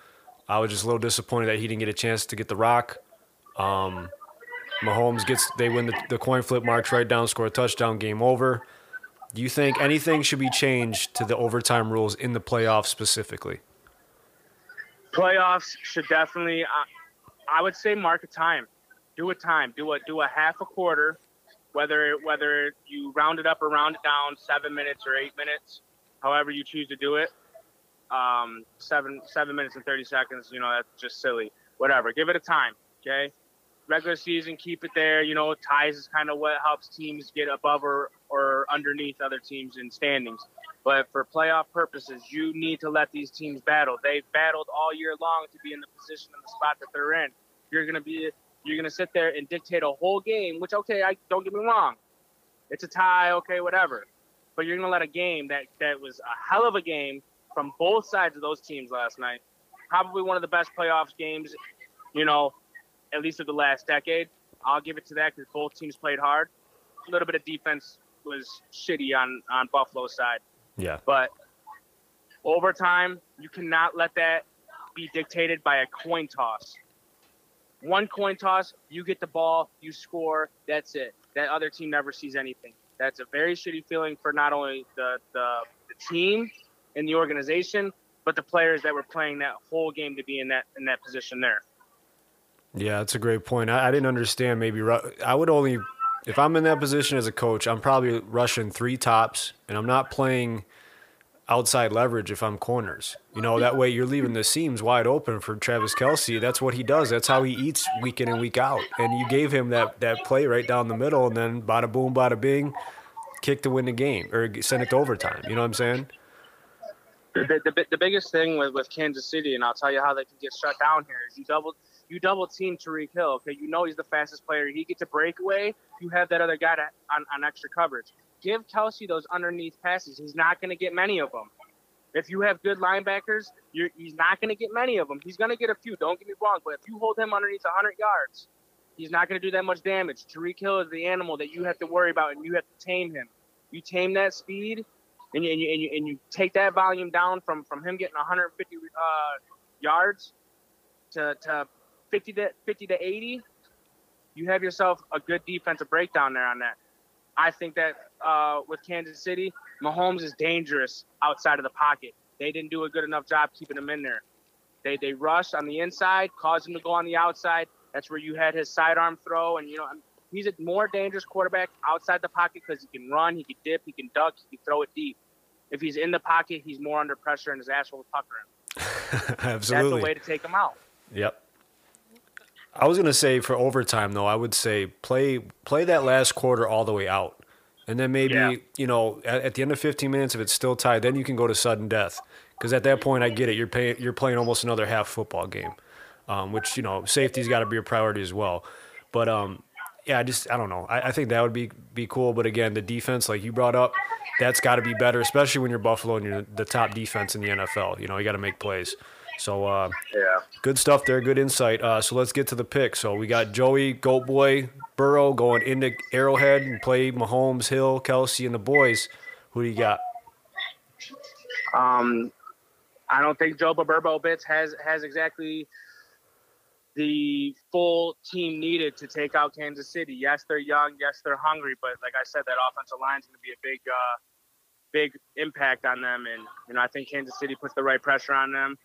I was just a little disappointed that he didn't get a chance to get the rock. Um, Mahomes gets they win the, the coin flip, march right down, score a touchdown, game over. Do you think anything should be changed to the overtime rules in the playoffs specifically? Playoffs should definitely. I, I would say mark a time. Do a time. Do a do a half a quarter, whether whether you round it up or round it down, seven minutes or eight minutes, however you choose to do it. Um, seven seven minutes and thirty seconds. You know that's just silly. Whatever. Give it a time. Okay. Regular season, keep it there. You know, ties is kind of what helps teams get above or, or underneath other teams in standings. But for playoff purposes, you need to let these teams battle. They've battled all year long to be in the position and the spot that they're in. You're gonna be you're gonna sit there and dictate a whole game, which okay, I don't get me wrong. It's a tie, okay, whatever. But you're gonna let a game that, that was a hell of a game from both sides of those teams last night. Probably one of the best playoffs games, you know, at least of the last decade. I'll give it to that because both teams played hard. A little bit of defense was shitty on on Buffalo's side. Yeah. But overtime, you cannot let that be dictated by a coin toss. One coin toss, you get the ball, you score, that's it. That other team never sees anything. That's a very shitty feeling for not only the, the, the team and the organization, but the players that were playing that whole game to be in that in that position there. Yeah, that's a great point. I, I didn't understand. Maybe I would only, if I'm in that position as a coach, I'm probably rushing three tops, and I'm not playing outside leverage if I'm corners. You know, that way you're leaving the seams wide open for Travis Kelce. That's what he does. That's how he eats week in and week out. And you gave him that that play right down the middle, and then bada boom, bada bing, kick to win the game or send it to overtime. You know what I'm saying? The, the, the biggest thing with, with Kansas City, and I'll tell you how they can get shut down here, is you double you double team Tyreek Hill. Okay, you know he's the fastest player. He gets a breakaway. You have that other guy to, on, on extra coverage. Give Kelce those underneath passes. He's not going to get many of them. If you have good linebackers, he's not going to get many of them. He's going to get a few. Don't get me wrong, but if you hold him underneath 100 yards, he's not going to do that much damage. Tyreek Hill is the animal that you have to worry about, and you have to tame him. You tame that speed, and you, and you, and you, and you take that volume down from, from him getting 150 uh, yards to, to 50 to 50 to 80, you have yourself a good defensive breakdown there on that. I think that uh, with Kansas City, Mahomes is dangerous outside of the pocket. They didn't do a good enough job keeping him in there. They they rushed on the inside, caused him to go on the outside. That's where you had his sidearm throw, and you know he's a more dangerous quarterback outside the pocket because he can run, he can dip, he can duck, he can throw it deep. If he's in the pocket, he's more under pressure, and his ass will pucker him. Absolutely, [LAUGHS] that's the way to take him out. Yep. I was gonna say for overtime though, I would say play play that last quarter all the way out, and then maybe yeah. you know at, at, the end of 15 minutes, if it's still tied, then you can go to sudden death. Because at that point, I get it. You're paying you're playing almost another half football game, um, which you know safety's got to be a priority as well. But um, yeah, I just I don't know. I, I think that would be be cool. But again, the defense, like you brought up, that's got to be better, especially when you're Buffalo and you're the top defense in the NFL. You know, you got to make plays. So uh, yeah, good stuff there. Good insight. Uh, so let's get to the pick. So we got Joey Goat Boy Burrow going into Arrowhead and play Mahomes, Hill, Kelce, and the boys. Who do you got? Um, I don't think Joe Burrow Bits has has exactly the full team needed to take out Kansas City. Yes, they're young. Yes, they're hungry. But like I said, that offensive line is going to be a big, uh, big impact on them. And you know, I think Kansas City puts the right pressure on them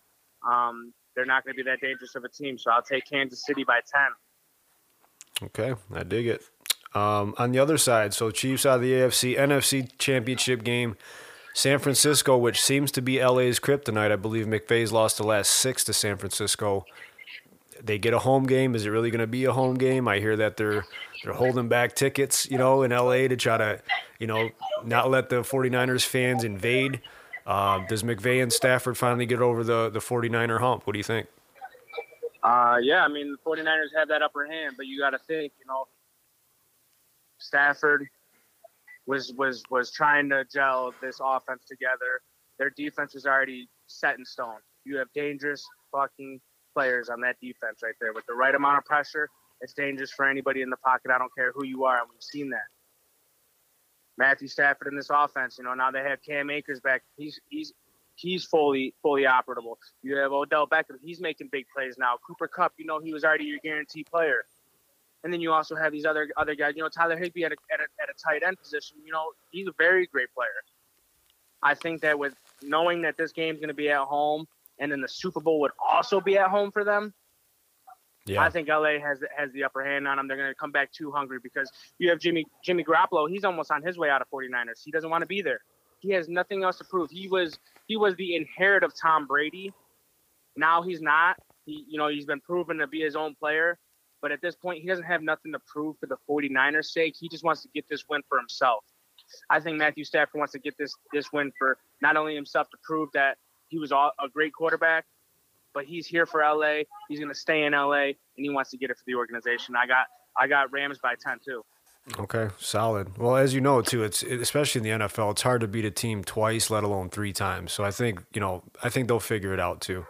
um, they're not going to be that dangerous of a team. So I'll take Kansas City by 10. Okay, I dig it. Um, on the other side, so Chiefs out of the AFC, NFC championship game. San Francisco, which seems to be LA's kryptonite. I believe McVay's lost the last six to San Francisco. They get a home game. Is it really going to be a home game? I hear that they're they're holding back tickets, you know, in LA to try to, you know, not let the 49ers fans invade. Uh, does McVay and Stafford finally get over the, the 49er hump? What do you think? Uh, yeah, I mean, the 49ers have that upper hand, but you got to think, you know, Stafford was was was trying to gel this offense together. Their defense is already set in stone. You have dangerous fucking players on that defense right there. With the right amount of pressure, it's dangerous for anybody in the pocket. I don't care who you are, and we've seen that. Matthew Stafford in this offense. You know, now they have Cam Akers back. He's he's he's fully fully operable. You have Odell Beckham. He's making big plays now. Cooper Kupp. You know, he was already your guaranteed player. And then you also have these other other guys. You know, Tyler Higbee at a, at a, at a tight end position. You know, he's a very great player. I think that with knowing that this game's going to be at home, and then the Super Bowl would also be at home for them, yeah. I think LA has has the upper hand on them. They're going to come back too hungry because you have Jimmy Jimmy Garoppolo. He's almost on his way out of 49ers. He doesn't want to be there. He has nothing else to prove. He was he was the inherit of Tom Brady. Now he's not. He you know he's been proven to be his own player, but at this point he doesn't have nothing to prove for the 49ers' sake. He just wants to get this win for himself. I think Matthew Stafford wants to get this this win for not only himself to prove that he was a great quarterback, but he's here for LA. He's going to stay in LA, and he wants to get it for the organization. I got I got Rams by ten too. Okay, solid. Well, as you know too, it's especially in the NFL, it's hard to beat a team twice, let alone three times. So I think you know, I think they'll figure it out too.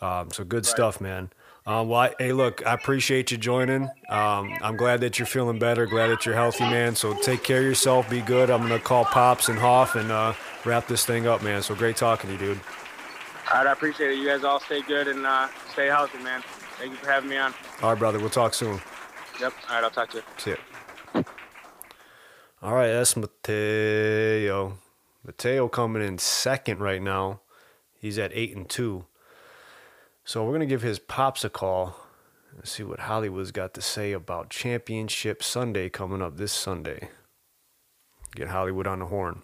Um, so good right. stuff, man. Um, well, I, hey, look, I appreciate you joining. Um, I'm glad that you're feeling better. Glad that you're healthy, man. So take care of yourself. Be good. I'm gonna call Pops and Hoff and uh, wrap this thing up, man. So great talking to you, dude. All right, I appreciate it. You guys all stay good and uh, stay healthy, man. Thank you for having me on. All right, brother. We'll talk soon. Yep. All right, I'll talk to you. See you. All right, that's Mateo. Mateo coming in second right now. He's at eight and two. So we're gonna give his pops a call and see what Hollywood's got to say about Championship Sunday coming up this Sunday. Get Hollywood on the horn.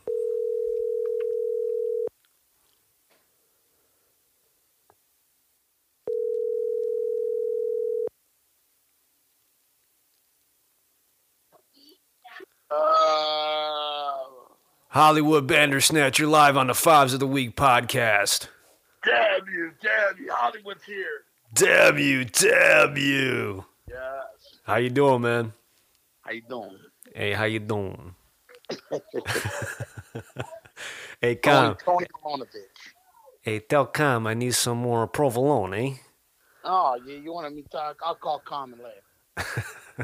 Uh, Hollywood Bandersnatch, you're live on the Fives of the Week podcast. damn you, damn you, Hollywood's here. Damn you, damn you. Yes. How you doing, man? How you doing? Hey, how you doing? [LAUGHS] hey, Tony, Cam. Tony Romanovich. Hey, tell Cam I need some more provolone, eh? Oh, yeah, you want me to talk? I'll call Carmen later.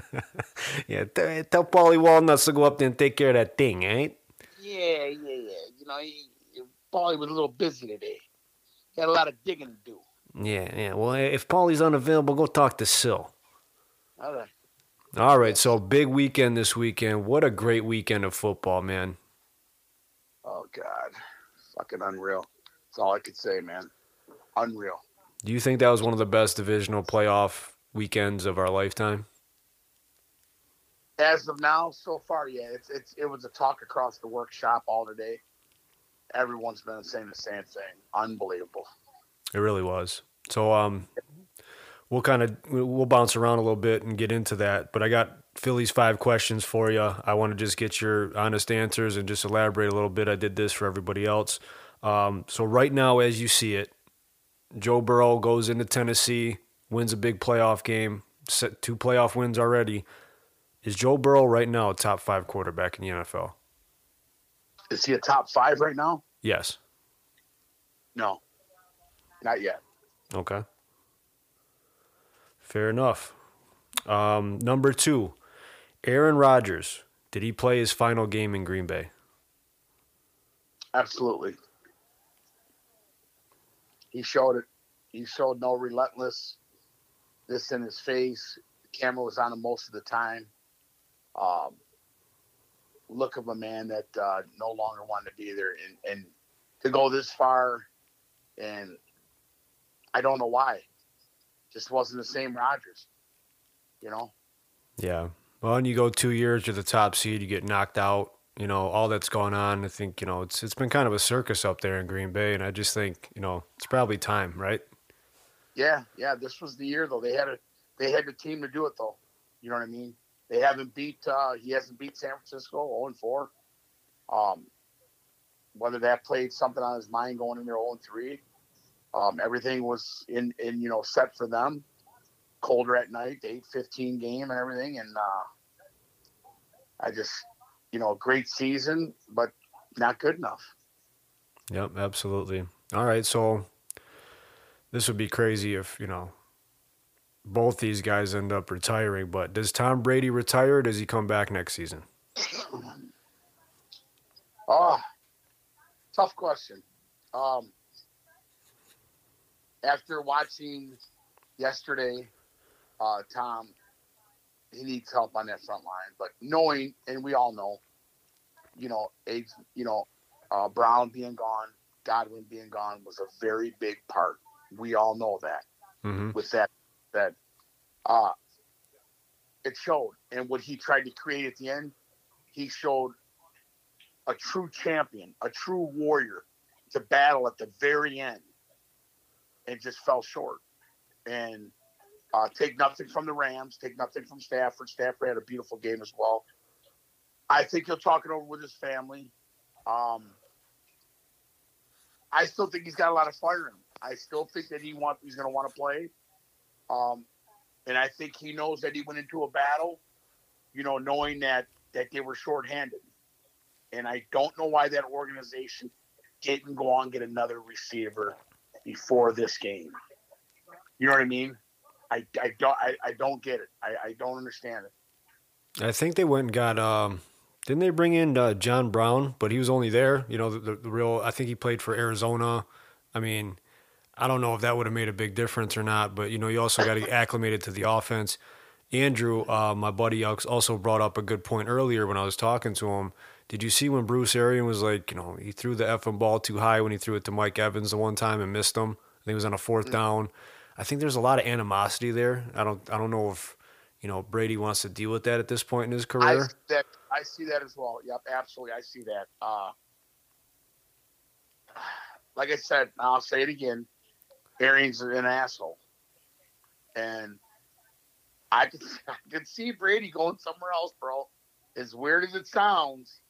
[LAUGHS] yeah, tell, tell Paulie Walnuts to go up there and take care of that thing, eh? Yeah, yeah, yeah. You know, he, probably was a little busy today. He had a lot of digging to do. Yeah, yeah. Well, if Paulie's unavailable, go talk to Sil. All right. All right, so big weekend this weekend. What a great weekend of football, man. Oh, God. Fucking unreal. That's all I could say, man. Unreal. Do you think that was one of the best divisional playoff weekends of our lifetime? As of now, so far, yeah, it's it's it was a talk across the workshop all today. Everyone's been saying the same thing. Unbelievable. It really was. So um we'll kind of we'll bounce around a little bit and get into that, but I got Philly's five questions for you. I want to just get your honest answers and just elaborate a little bit. I did this for everybody else. Um, so right now, as you see it, Joe Burrow goes into Tennessee, wins a big playoff game, set two playoff wins already. Is Joe Burrow right now a top five quarterback in the NFL? Is he a top five right now? Yes. No, not yet. Okay. Fair enough. Um, number two, Aaron Rodgers. Did he play his final game in Green Bay? Absolutely. He showed it. He showed no relentless this in his face. The camera was on him most of the time. Um, look of a man that uh, no longer wanted to be there, and, and to go this far, and I don't know why. Just wasn't the same Rodgers, you know. Yeah. Well, and you go two years, you're the top seed, you get knocked out. You know all that's going on. I think you know it's it's been kind of a circus up there in Green Bay, and I just think you know it's probably time, right? Yeah, yeah. This was the year though. They had a they had the team to do it though. You know what I mean? They haven't beat uh he hasn't beat San Francisco 0 and 4. Um whether that played something on his mind going in there 0 and 3. Um everything was in in you know set for them. Colder at night, the 8-15 game and everything and uh I just you know, great season, but not good enough. Yep, absolutely. All right, so this would be crazy if you know both these guys end up retiring. But does Tom Brady retire? or Does he come back next season? Oh, [CLEARS THROAT] tough question. Um, after watching yesterday, uh, Tom, he needs help on that front line. But knowing, and we all know, you know, age, you know, uh, Brown being gone, Godwin being gone was a very big part. We all know that. Mm-hmm. With that, that, uh, it showed, and what he tried to create at the end, he showed a true champion, a true warrior to battle at the very end and just fell short. And uh, take nothing from the Rams, take nothing from Stafford. Stafford had a beautiful game as well. I think he'll talk it over with his family. Um, I still think he's got a lot of fire in him. I still think that he want he's going to want to play. Um, and I think he knows that he went into a battle, you know, knowing that that they were shorthanded and I don't know why that organization didn't go on and get another receiver before this game. You know what I mean? I, I don't I, I don't get it. I, I don't understand it. I think they went and got. Um, didn't they bring in uh, John Brown? But he was only there. You know, the, the, the real. I think he played for Arizona. I mean, I don't know if that would have made a big difference or not. But you know, you also got to get acclimated to the offense. Andrew, uh, my buddy also brought up a good point earlier when I was talking to him. Did you see when Bruce Arian was like, you know, he threw the effing ball too high when he threw it to Mike Evans the one time and missed him? I think it was on a fourth down. I think there's a lot of animosity there. I don't, I don't know if, you know, Brady wants to deal with that at this point in his I career. see that I see that as well. Yep, absolutely. I see that. Uh, like I said, I'll say it again. Arians is an asshole, and I could [LAUGHS] I could see Brady going somewhere else, bro. As weird as it sounds,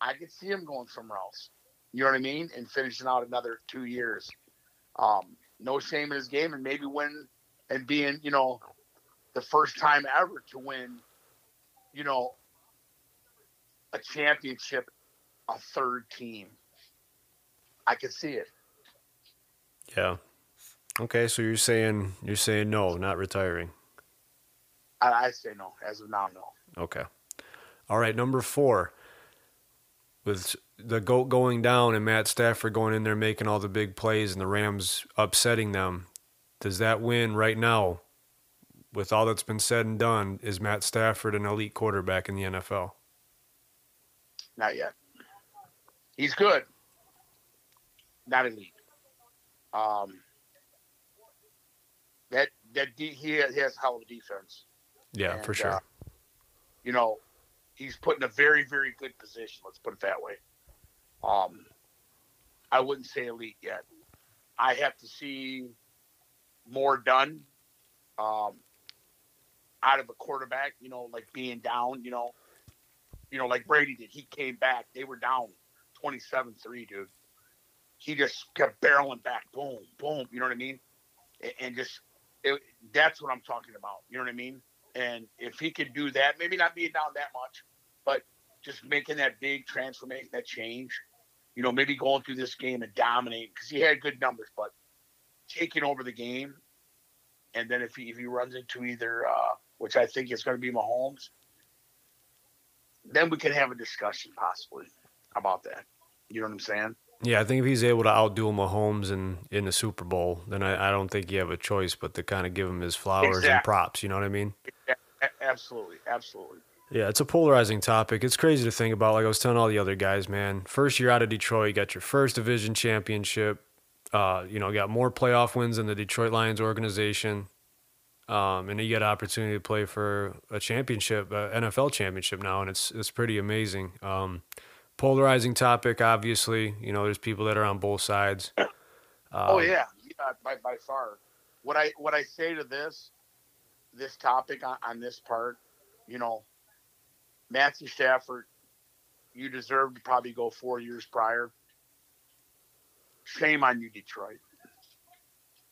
I could see him going somewhere else. You know what I mean? And finishing out another two years. Um, no shame in his game, and maybe win and being, you know, the first time ever to win, you know, a championship, a third team. I could see it. Yeah. Okay, so you're saying you're saying no, not retiring. I, I say no. As of now, no. Okay. All right, number four. With the goat going down and Matt Stafford going in there making all the big plays and the Rams upsetting them, does that win right now? With all that's been said and done, is Matt Stafford an elite quarterback in the NFL? Not yet. He's good. Not elite. Um, that that de- he has, a hell of a defense. Yeah, And, for sure. uh, you know, he's put in a very, very good position. Let's put it that way. Um, I wouldn't say elite yet. I have to see more done um, out of a quarterback. You know, like being down. You know, you know, like Brady did. He came back. They were down 27-3, dude. He just kept barreling back. Boom, boom. You know what I mean? And, just it, that's what I'm talking about. You know what I mean? And if he could do that, maybe not being down that much, but just making that big transformation, that change, you know, maybe going through this game and dominating because he had good numbers, but taking over the game. And then if he, if he runs into either, uh, which I think is going to be Mahomes, then we can have a discussion possibly about that. You know what I'm saying? Yeah, I think if he's able to outdo Mahomes in, in the Super Bowl, then I, I don't think you have a choice but to kind of give him his flowers and props. You know what I mean? A- absolutely. Absolutely. Yeah, it's a polarizing topic. It's crazy to think about. Like I was telling all the other guys, man. First year out of Detroit, you got your first division championship. Uh, you know, got more playoff wins than the Detroit Lions organization. Um, and you get an opportunity to play for a championship, NFL championship now, and it's it's pretty amazing. Um, polarizing topic, obviously. You know, there's people that are on both sides. oh Um, yeah, yeah, by by far. What I what I say to this this topic on, on this part, you know, Matthew Stafford, you deserve to probably go four years prior. Shame on you, Detroit.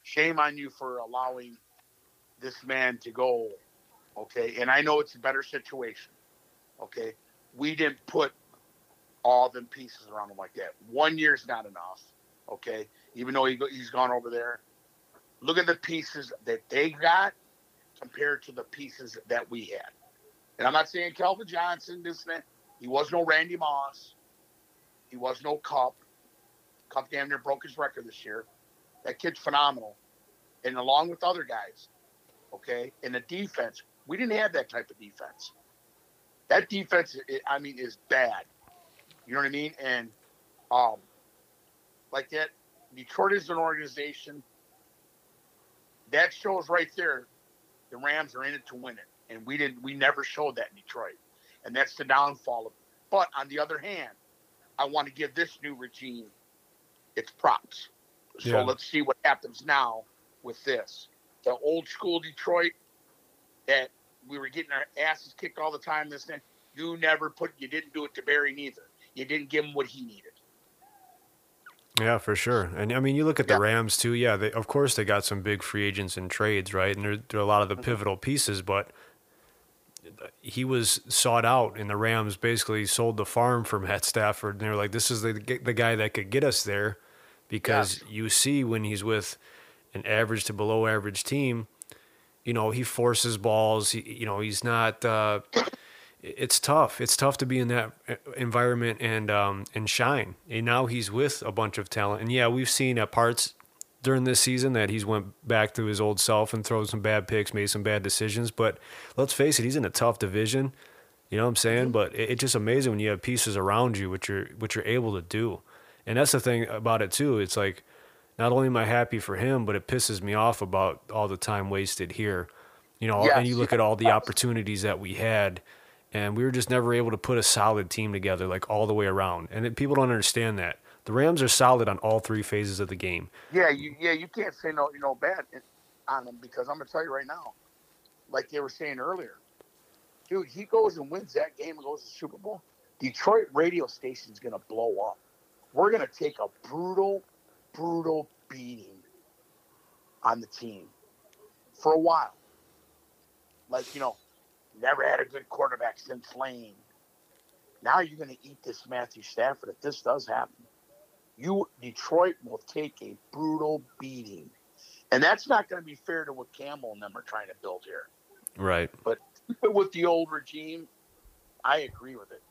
Shame on you for allowing this man to go. Okay, and I know it's a better situation. Okay, we didn't put all them pieces around him like that. One year's not enough. Okay, even though he, he's gone over there. Look at the pieces that they got compared to the pieces that we had. And I'm not saying Calvin Johnson, this and that. He was no Randy Moss. He was no Kupp. Kupp damn near broke his record this year. That kid's phenomenal. And along with other guys, okay, and the defense, we didn't have that type of defense. That defense, i- mean, is bad. You know what I mean? And um, like that, Detroit is an organization that shows right there. The Rams are in it to win it, and we didn't. We never showed that in Detroit, and that's the downfall of. it. But on the other hand, I want to give this new regime its props. So Yeah. let's see what happens now with this. The old school Detroit that we were getting our asses kicked all the time. This thing, you never put. You didn't do it to Barry neither. You didn't give him what he needed. Yeah, for sure. And I mean, you look at the Yeah. Rams too. Yeah, they, of course they got some big free agents and trades, right? And they're, they're a lot of the mm-hmm. pivotal pieces, but he was sought out, and the Rams basically sold the farm for Matt Stafford. And they were like, "This is the the guy that could get us there," because you see when he's with an average to below average team, you know, he forces balls. He, you know, he's not. Uh, it's tough. It's tough to be in that uh, environment and um, and shine. And now he's with a bunch of talent. And yeah, we've seen at parts during this season that he's went back to his old self and thrown some bad picks, made some bad decisions. But let's face it, he's in a tough division. You know what I'm saying? Mm-hmm. But it, it's just amazing when you have pieces around you, what you're what you're able to do. And that's the thing about it too. It's like not only am I happy for him, but it pisses me off about all the time wasted here. You know, yes. and you look at all the opportunities that we had, and we were just never able to put a solid team together, like all the way around. And it, people don't understand that the Rams are solid on all three phases of the game. Yeah, you, yeah, you can't say no, you know, bad on them because I'm gonna tell you right now, like they were saying earlier, dude, he goes and wins that game and goes to the Super Bowl. Detroit radio station's gonna blow up. We're gonna take a brutal, brutal beating on the team for a while. Like you know, never had a good quarterback since Layne. Now you're gonna eat this Matthew Stafford if this does happen you Detroit will take a brutal beating, and that's not going to be fair to what Campbell and them are trying to build here. Right. But with the old regime, I agree with it.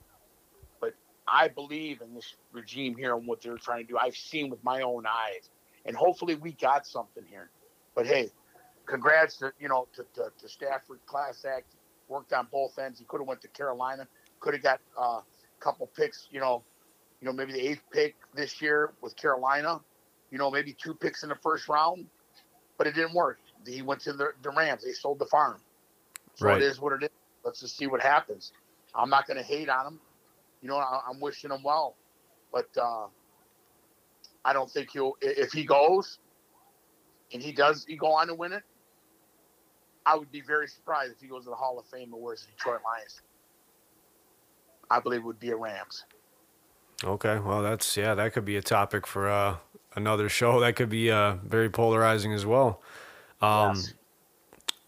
I believe in this regime here and what they're trying to do. I've seen with my own eyes, and hopefully we got something here. But hey, congrats to you know to, to, to Stafford Class Act. Worked on both ends. He could have went to Carolina. Could have got uh, a couple picks. You know, you know, maybe the eighth pick this year with Carolina, you know, maybe two picks in the first round, but it didn't work. He went to the, the Rams. They sold the farm. So right. it is what it is. Let's just see what happens. I'm not going to hate on him. You know, I, am wishing him well, but uh, I don't think he'll. If he goes, and he does, he go on to win it. I would be very surprised if he goes to the Hall of Fame and wears the Detroit Lions. I believe it would be a Rams. Okay, well, that's yeah, that could be a topic for uh, another show. That could be uh, very polarizing as well. Um, yes.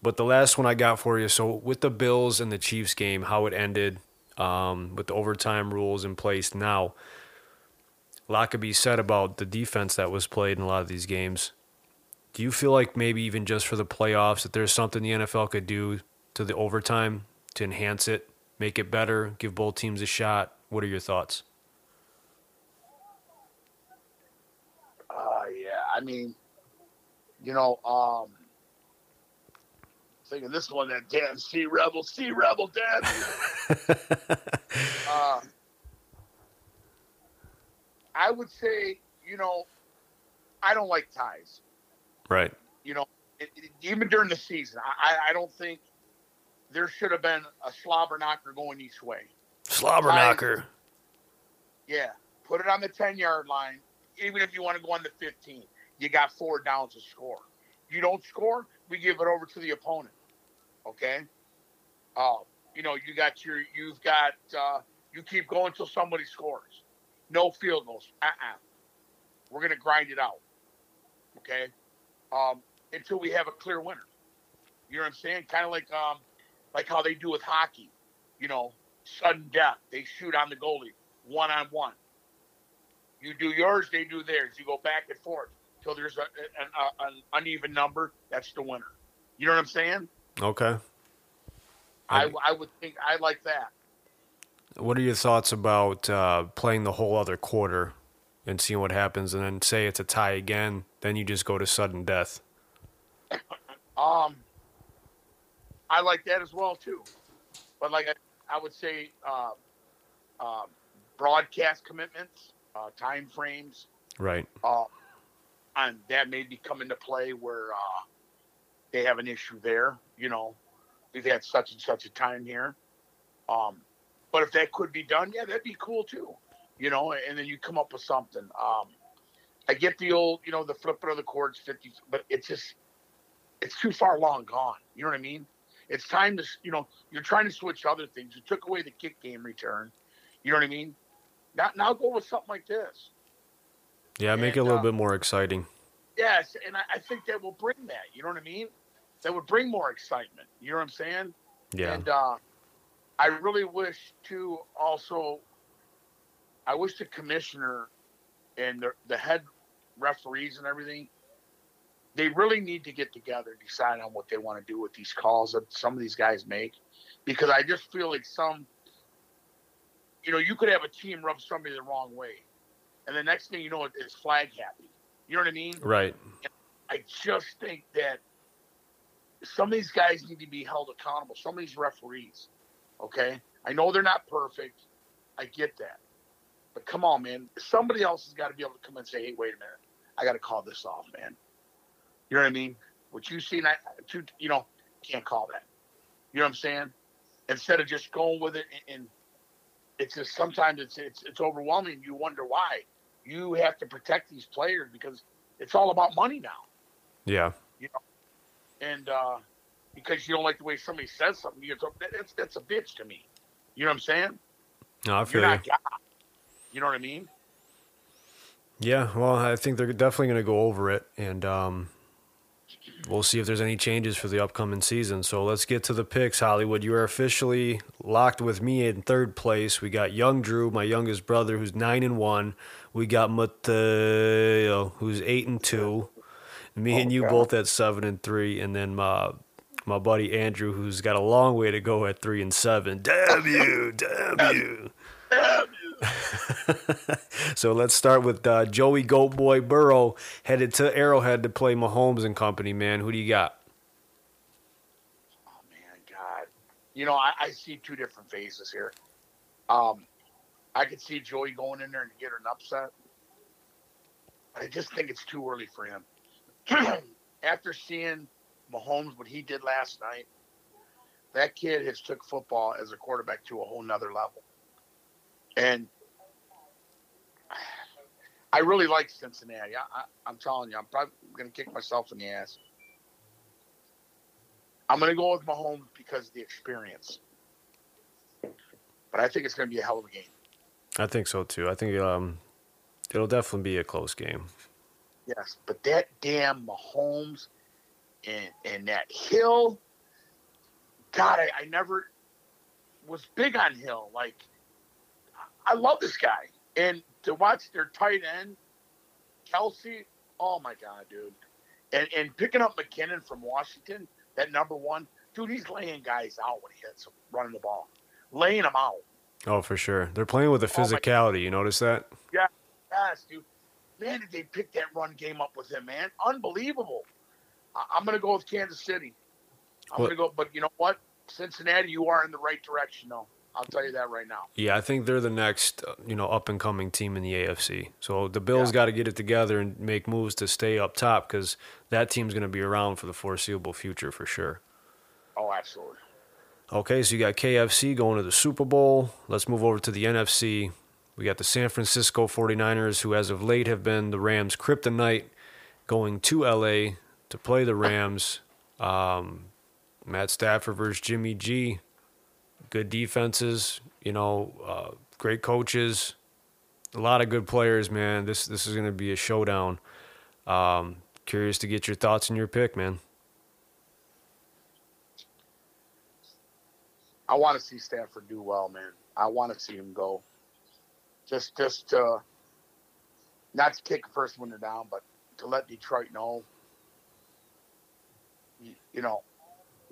But the last one I got for you. So with the Bills and the Chiefs game, how it ended, um, with the overtime rules in place now, a lot could be said about the defense that was played in a lot of these games. Do you feel like maybe even just for the playoffs that there's something the NFL could do to the overtime to enhance it, make it better, give both teams a shot? What are your thoughts? Uh, yeah, I mean, you know, um, thinking this one that damn Sea Rebel, Sea Rebel, damn. [LAUGHS] uh, I would say, you know, I don't like ties. Right. You know, it, it, even during the season, I, I don't think there should have been a slobber knocker going each way. Slobber knocker. Yeah. Put it on the 10 yard line, even if you want to go on the 15 you got four downs to score. You don't score, we give it over to the opponent. Okay. Uh, you know, you got your, you've got, uh, you keep going until somebody scores. No field goals. Uh-uh. We're gonna grind it out. Okay. Um, until we have a clear winner. You know what I'm saying? Kind of like, um, like how they do with hockey. You know, sudden death. They shoot on the goalie one on one. You do yours, they do theirs. You go back and forth till there's a, an, a, an uneven number, that's the winner. You know what I'm saying? Okay. I, I would think I like that. What are your thoughts about uh, playing the whole other quarter and seeing what happens, and then say it's a tie again, then you just go to sudden death? [COUGHS] um, I like that as well too, but like I, I would say, uh, uh, broadcast commitments, uh, time frames, right? Uh, and that may be come into play where uh, they have an issue there. You know, we've had such and such a time here. Um, but if that could be done, yeah, that'd be cool too. You know, and then you come up with something. Um, I get the old, you know, the flipping of the cords, 50, but it's just, it's too far long gone. You know what I mean? It's time to, you know, you're trying to switch other things. You took away the kick game return. You know what I mean? Now, now go with something like this. Yeah, make and, it a little uh, bit more exciting. Yes, and I, I, think that will bring that. You know what I mean? That would bring more excitement. You know what I'm saying? Yeah. And uh, I really wish to also. I wish the commissioner and the, the head referees and everything. They really need to get together and decide on what they want to do with these calls that some of these guys make, because I just feel like some. You know, you could have a team rub somebody the wrong way and the next thing you know, it's flag happy. You know what I mean? Right. I just think that some of these guys need to be held accountable. Some of these referees, okay? I know they're not perfect. I get that. But come on, man. Somebody else has got to be able to come and say, hey, wait a minute. I got to call this off, man. You know what I mean? What you see, I, too, you know, can't call that. You know what I'm saying? Instead of just going with it, and, and it's just sometimes it's, it's it's overwhelming. You wonder why. You have to protect these players because it's all about money now. Yeah. You know, and uh, because you don't like the way somebody says something, you go, that's that's a bitch to me. You know what I'm saying? No, I feel You're you. not God. You know what I mean? Yeah, well, I think they're definitely going to go over it, and um, we'll see if there's any changes for the upcoming season. So let's get to the picks, Hollywood. You are officially locked with me in third place. We got young Drew, my youngest brother, who's nine and one. We got Mateo, who's eight and two. Me and you God. both at seven and three, and then my my buddy Andrew, who's got a long way to go at three and seven. Damn you! Damn you! Damn [LAUGHS] you! so let's start with uh, Joey Goat Boy Burrow headed to Arrowhead to play Mahomes and company. Man, who do you got? Oh man, God. You know, I, I see two different phases here. Um, I could see Joey going in there and get an upset. I just think it's too early for him. [CLEARS THROAT] After seeing Mahomes, what he did last night, that kid has took football as a quarterback to a whole nother level. And I really like Cincinnati. I, I'm telling you, I'm probably going to kick myself in the ass. I'm going to go with Mahomes because of the experience. But I think it's going to be a hell of a game. I think so too. I think um, it'll definitely be a close game. Yes, but that damn Mahomes and and that Hill, God, I, I never was big on Hill. Like, I love this guy, and to watch their tight end, Kelce. Oh my God, dude, and and picking up McKinnon from Washington, that number one dude, he's laying guys out when he hits them, running the ball, laying them out. Oh, for sure. They're playing with the Oh, physicality. You notice that? Yeah. Yes, dude. Man, did they pick that run game up with him, man? Unbelievable. I- I'm going to go with Kansas City. I'm going to go, but you know what? Cincinnati, you are in the right direction, though. I'll tell you that right now. Yeah, I think they're the next, uh, you know, up and coming team in the AFC. So the Bills Yeah. got to get it together and make moves to stay up top because that team's going to be around for the foreseeable future for sure. Oh, absolutely. Okay, so you got KFC going to the Super Bowl. Let's move over to the NFC. We got the San Francisco 49ers, who as of late have been the Rams' kryptonite, going to LA to play the Rams. Um, Matt Stafford versus Jimmy G. Good defenses, you know, uh, great coaches, a lot of good players, man. This this is going to be a showdown. Um, curious to get your thoughts and your pick, man. I want to see Stafford do well, man. I want to see him go. Just, just, uh, not to kick the first winner down, but to let Detroit know, you, you know,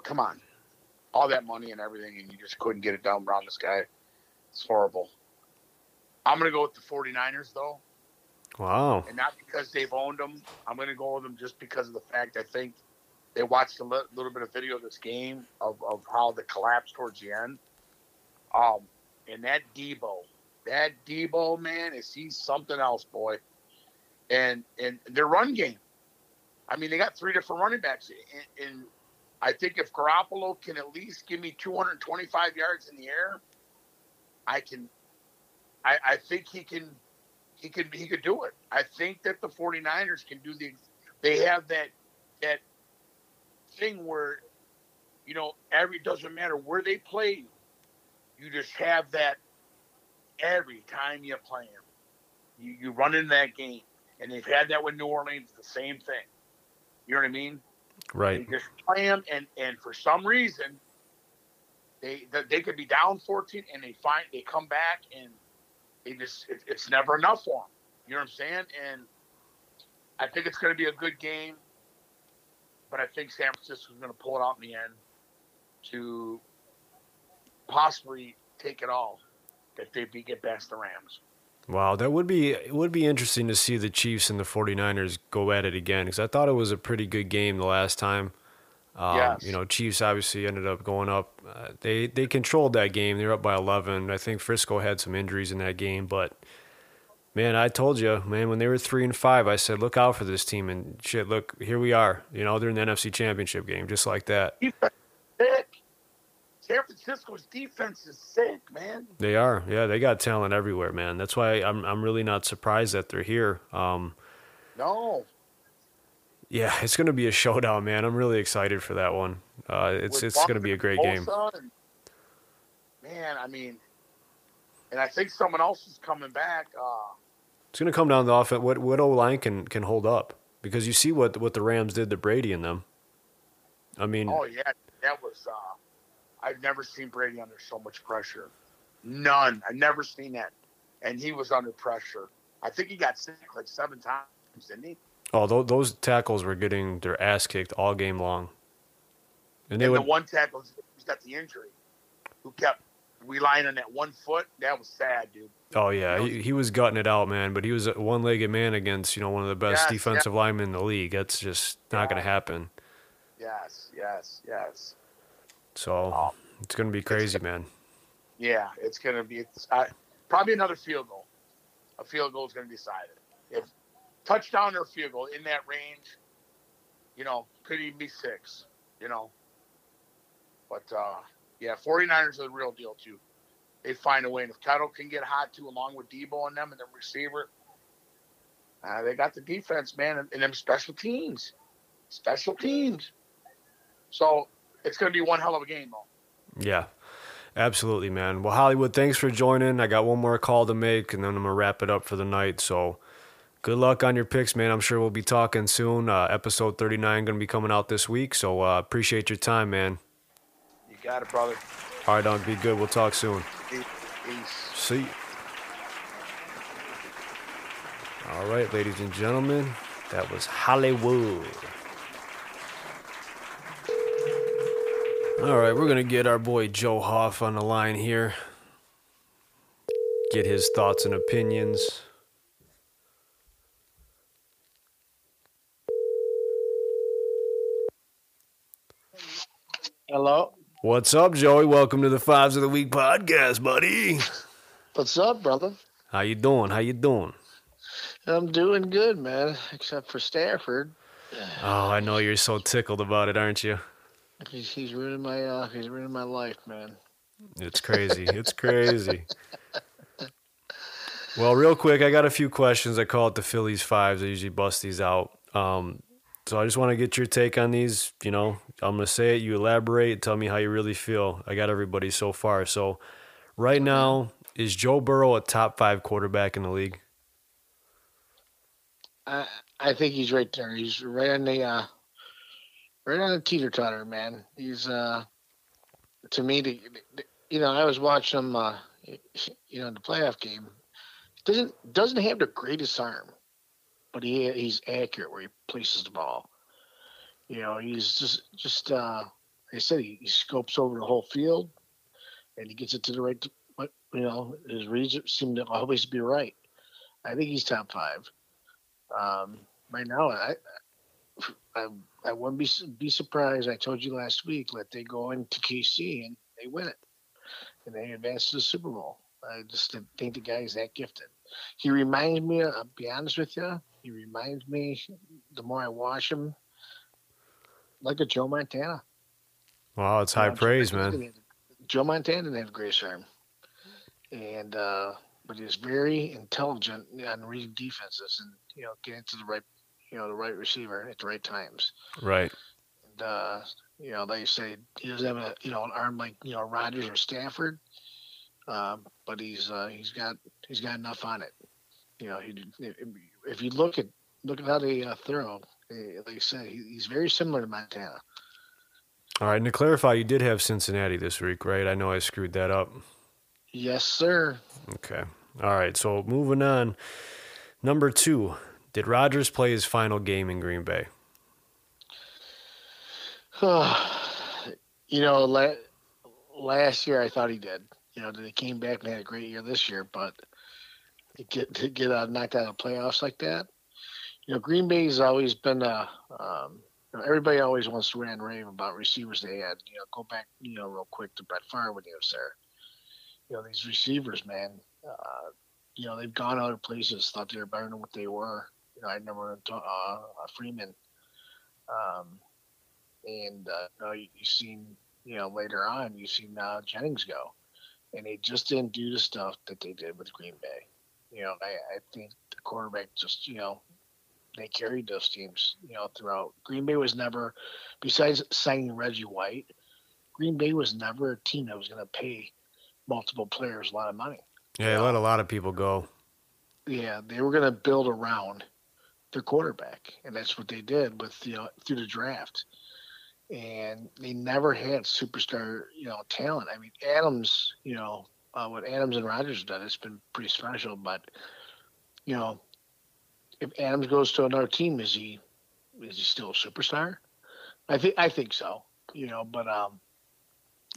come on, all that money and everything, and you just couldn't get it done around this guy. It's horrible. I'm going to go with the 49ers, though, Wow. and not because they've owned them. I'm going to go with them just because of the fact I think they watched a li- little bit of video of this game of, of how the collapse towards the end. Um, and that Debo, that Debo man, is he's something else, boy. And and their run game. I mean, they got three different running backs, and, and I think if Garoppolo can at least give me 225 yards in the air, I can. I, I think he can. He could. He could do it. I think that the 49ers can do the. They have that that thing where, you know, every doesn't matter where they play you just have that every time you play them. You, you run in that game. And they've had that with New Orleans, the same thing. You know what I mean? Right. They just play them, and, and for some reason, they they could be down 14, and they find they come back, and they just it, it's never enough for them. You know what I'm saying? And I think it's going to be a good game, but I think San Francisco's going to pull it out in the end to possibly take it all if they beat get past the Rams. Wow, that would be it would be interesting to see the Chiefs and the 49ers go at it again because I thought it was a pretty good game the last time. Um, Yes. You know, Chiefs obviously ended up going up. Uh, they they controlled that game. They were up by 11. I think Frisco had some injuries in that game, but man, I told you, man, when they were three and five, I said, look out for this team. And shit, look, here we are. You know, they're in the NFC Championship game, just like that. Defense is sick. San Francisco's defense is sick, man. They are, yeah. They got talent everywhere, man. That's why I'm I'm really not surprised that they're here. Um, No, Yeah, it's going to be a showdown, man. I'm really excited for that one. Uh, it's with it's going to be a great game. And- man, I mean, and I think someone else is coming back. Uh, It's going to come down to the offense. What what O line can can hold up because you see what what the Rams did to Brady and them. I mean, oh yeah, that was. Uh, I've never seen Brady under so much pressure. None. I've never seen that, and he was under pressure. I think he got sick like seven times, didn't he? oh, tho- those tackles were getting their ass kicked all game long, and they and would. the one tackle who's got the injury, who kept relying on that one foot. That was sad, dude. Oh yeah, he, he was gutting it out, man. But he was a one-legged man against you know one of the best Yes, defensive linemen in the league. That's just not going to happen. Yes, yes, yes. So Oh. it's going to be crazy, man. Yeah, it's gonna be it's, uh, probably another field goal. A field goal is gonna be decided. If touchdown or field goal in that range, you know, could even be six. You know, but uh, yeah, 49ers are the real deal too. They find a way, and if Kittle can get hot too, along with Debo and them and the receiver, uh, they got the defense, man, and, and them special teams, special teams. So it's gonna be one hell of a game, though. Yeah, absolutely, man. Well, Hollywood, thanks for joining. I got one more call to make, and then I'm gonna wrap it up for the night. So, good luck on your picks, man. I'm sure we'll be talking soon. Uh, episode 39 gonna be coming out this week. So, uh, appreciate your time, man. You got it, brother. All right, Don. Be good. We'll talk soon. Peace. See. you. All right, ladies and gentlemen, that was Hollywood. All right, we're going to get our boy Joe Hoff on the line here. Get his thoughts and opinions. Hello. What's up, Joey? Welcome to the Fives of the Week podcast, buddy. What's up, brother? How you doing? How you doing? I'm doing good, man. Except for Stafford. Oh, I know you're so tickled about it, aren't you? He's, he's ruining my uh, he's ruining my life, man. It's crazy. It's crazy. [LAUGHS] Well, real quick, I got a few questions. I call it the Philly's fives. I usually bust these out. Um, so I just want to get your take on these. You know, I'm gonna say it. You elaborate. Tell me how you really feel. I got everybody so far. So, right now, is Joe Burrow a top five quarterback in the league? I I think he's right there. He's right on the uh, right on the teeter totter, man. He's uh, to me, the- you know, I was watching him, uh, you know, in the playoff game. Doesn't doesn't have the greatest arm, but he he's accurate where he places the ball. You know, he's just just uh, like I said, he, he scopes over the whole field, and he gets it to the right. But you know, his reads seem to always be right. I think he's top five. Um, right now, I, I I wouldn't be be surprised. I told you last week let they go into KC and they win it, and they advance to the Super Bowl. I just think the guy's that gifted. He reminds me. I'll be honest with you. He reminds me. The more I watch him, like a Joe Montana. Wow, it's high Uh, Joe praise, Montana man. Joe Montana didn't have a great arm, and uh, but he's very intelligent on reading defenses and you know getting to the right, you know, the right receiver at the right times. Right. And uh, you know, they say, he doesn't have a you know an arm like you know Rodgers or Stafford, um, but he's uh, he's got he's got enough on it. You know, he, if you look at look at how they uh, throw, eh, like you said, he, he's very similar to Montana. All right. And to clarify, you did have Cincinnati this week, right? I know I screwed that up. Yes, sir. Okay. All right. So moving on. Number two. Did Rodgers play his final game in Green Bay? [SIGHS] you know, la- last year I thought he did. You know, they came back and had a great year this year, but to get to get uh, knocked out of playoffs like that. You know, Green Bay's always been uh, um, everybody always wants to rant and rave about receivers they had. You know, go back, you know, real quick to Brett Favre when he was there. You know, these receivers, man. Uh, you know, they've gone other places, thought they were better than what they were. You know, I remember uh, uh, Freeman, um, and uh, you know, you, have seen, you know, later on, you've seen uh, Jennings go, and they just didn't do the stuff that they did with Green Bay. You know, I, I think the quarterback just, you know, they carried those teams, you know, throughout. Green Bay was never, besides signing Reggie White, Green Bay was never a team that was going to pay multiple players a lot of money. Yeah, they let a lot of people go. Yeah, they were going to build around their quarterback, and that's what they did with you know through the draft. And they never had superstar, you know, talent. I mean, Adams, you know, uh, what Adams and Rodgers done, it's been pretty special. But you know, if Adams goes to another team, is he is he still a superstar? I think I think so. You know, but um,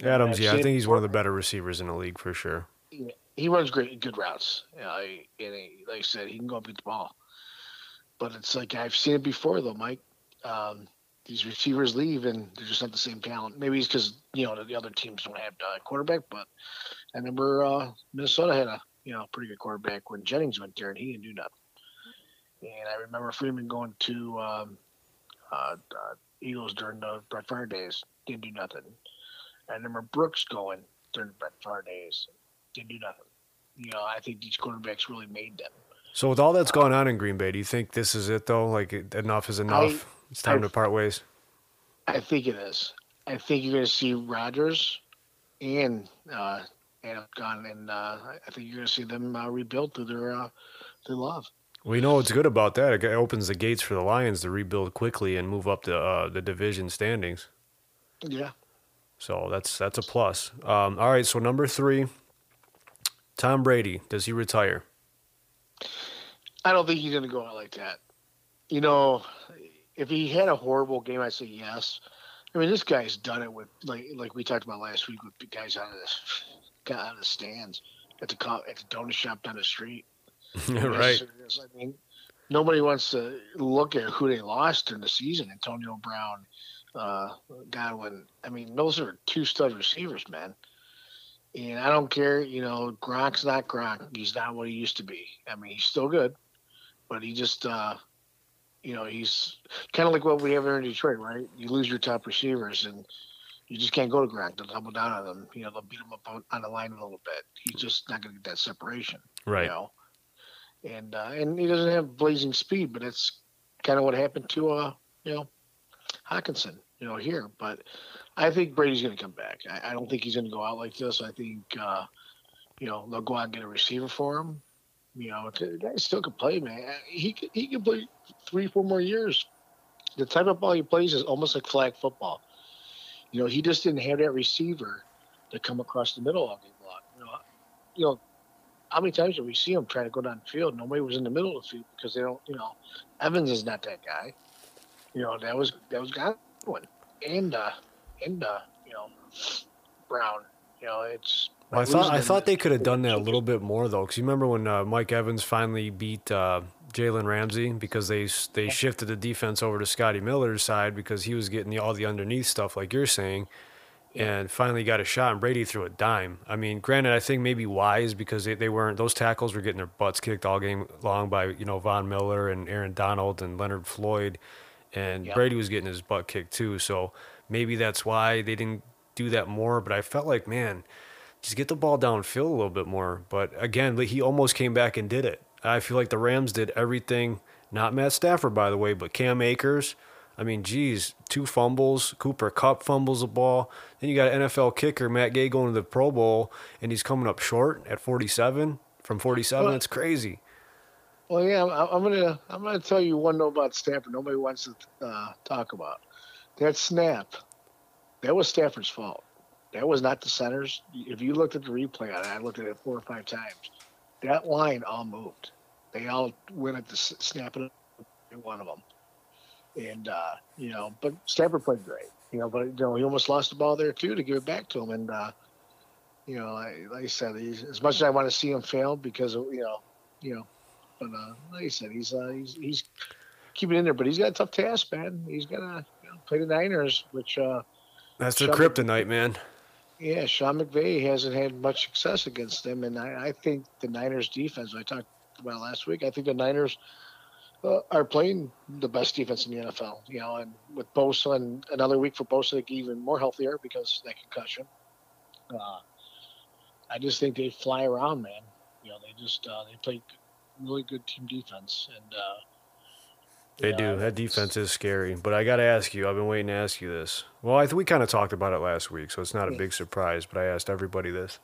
Adams, yeah, I think he's one of the better receivers in the league for sure. He runs great, good routes. You know, and he, like I said, he can go up and get the ball. But it's like I've seen it before, though, Mike. Um, these receivers leave and they're just not the same talent. Maybe it's because you know the other teams don't have a quarterback. But I remember uh, Minnesota had a you know pretty good quarterback when Jennings went there, and he didn't do nothing. And I remember Freeman going to um, uh, uh, Eagles during the Brett Favre days, didn't do nothing. I remember Brooks going during the Brett Favre days, didn't do nothing. You know, I think these quarterbacks really made them. So with all that's going on in Green Bay, do you think this is it though? Like enough is enough. I, it's time I, to part ways. I think it is. I think you're going to see Rodgers and uh, and gone, and uh, I think you're going to see them uh, rebuild through their uh, their love. We know what's good about that. It opens the gates for the Lions to rebuild quickly and move up the uh, the division standings. Yeah. So that's that's a plus. Um, all right. So number three, Tom Brady. Does he retire? I don't think he's going to go out like that. You know, if he had a horrible game, I'd say yes. I mean, this guy's done it with like like we talked about last week with guys out of this, got out of the stands at the at the donut shop down the street. [LAUGHS] right. I mean, nobody wants to look at who they lost in the season. Antonio Brown, uh, Godwin. I mean, those are two stud receivers, man. And I don't care, you know, Gronk's not Gronk. He's not what he used to be. I mean, he's still good, but he just, uh, you know, he's kind of like what we have here in Detroit, right? You lose your top receivers and you just can't go to Gronk. They'll double down on them. You know, they'll beat him up on, on the line a little bit. He's just not going to get that separation. Right. You know? and uh, and he doesn't have blazing speed, but that's kind of what happened to uh you know Hockenson, you know here. But I think Brady's going to come back. I, I, don't think he's going to go out like this. I think uh, you know they'll go out and get a receiver for him. You know, the guy still can play, man. He he can play three, four more years. The type of ball he plays is almost like flag football. You know, he just didn't have that receiver to come across the middle all game long. You know, you know how many times did we see him trying to go down the field? Nobody was in the middle of the field because they don't, you know, Evans is not that guy. You know, that was that was Godwin and uh and uh, you know, Brown. You know, it's well, I thought I thought they could have done that a little bit more though, because you remember when uh, Mike Evans finally beat uh, Jalen Ramsey because they they shifted the defense over to Scotty Miller's side because he was getting the, all the underneath stuff like you're saying, and finally got a shot and Brady threw a dime. I mean, granted, I think maybe wise because they, they weren't those tackles were getting their butts kicked all game long by you know Von Miller and Aaron Donald and Leonard Floyd, and yep. Brady was getting his butt kicked too. So maybe that's why they didn't do that more. But I felt like man, just get the ball downfield a little bit more. But again, he almost came back and did it. I feel like the Rams did everything. Not Matt Stafford, by the way, but Cam Akers I mean, geez, two fumbles. Cooper Kupp fumbles the ball. Then you got an NFL kicker, Matt Gay, going to the Pro Bowl, and he's coming up short at 47 from 47. Well, it's crazy. Well, yeah, I'm gonna I'm gonna tell you one note about Stafford. Nobody wants to uh, talk about that snap. That was Stafford's fault. That was not the centers. If you looked at the replay on it, I looked at it four or five times. That line all moved. They all went at the snap of one of them. And uh, you know, but Stafford played great. You know, but you know, he almost lost the ball there too to give it back to him. And uh, you know, like, like I said, as much as I want to see him fail because of, you know you know, but uh, like I said, he's uh, he's he's keeping in there, but he's got a tough task, man. He's got to play the Niners, which uh, That's the Sean- kryptonite, man. yeah, Sean McVay hasn't had much success against them, and I, I think the Niners defense. I talked about last week. I think the Niners uh, are playing the best defense in the NFL. You know, and with Bosa and another week for Bosa to get even more healthier because that concussion. Uh, I just think they fly around, man. You know, they just uh, they play really good team defense, and uh, They yeah, do. That defense is scary. But I got to ask you. I've been waiting to ask you this. Well, I th- we kind of talked about it last week, so it's not a big surprise. But I asked everybody this.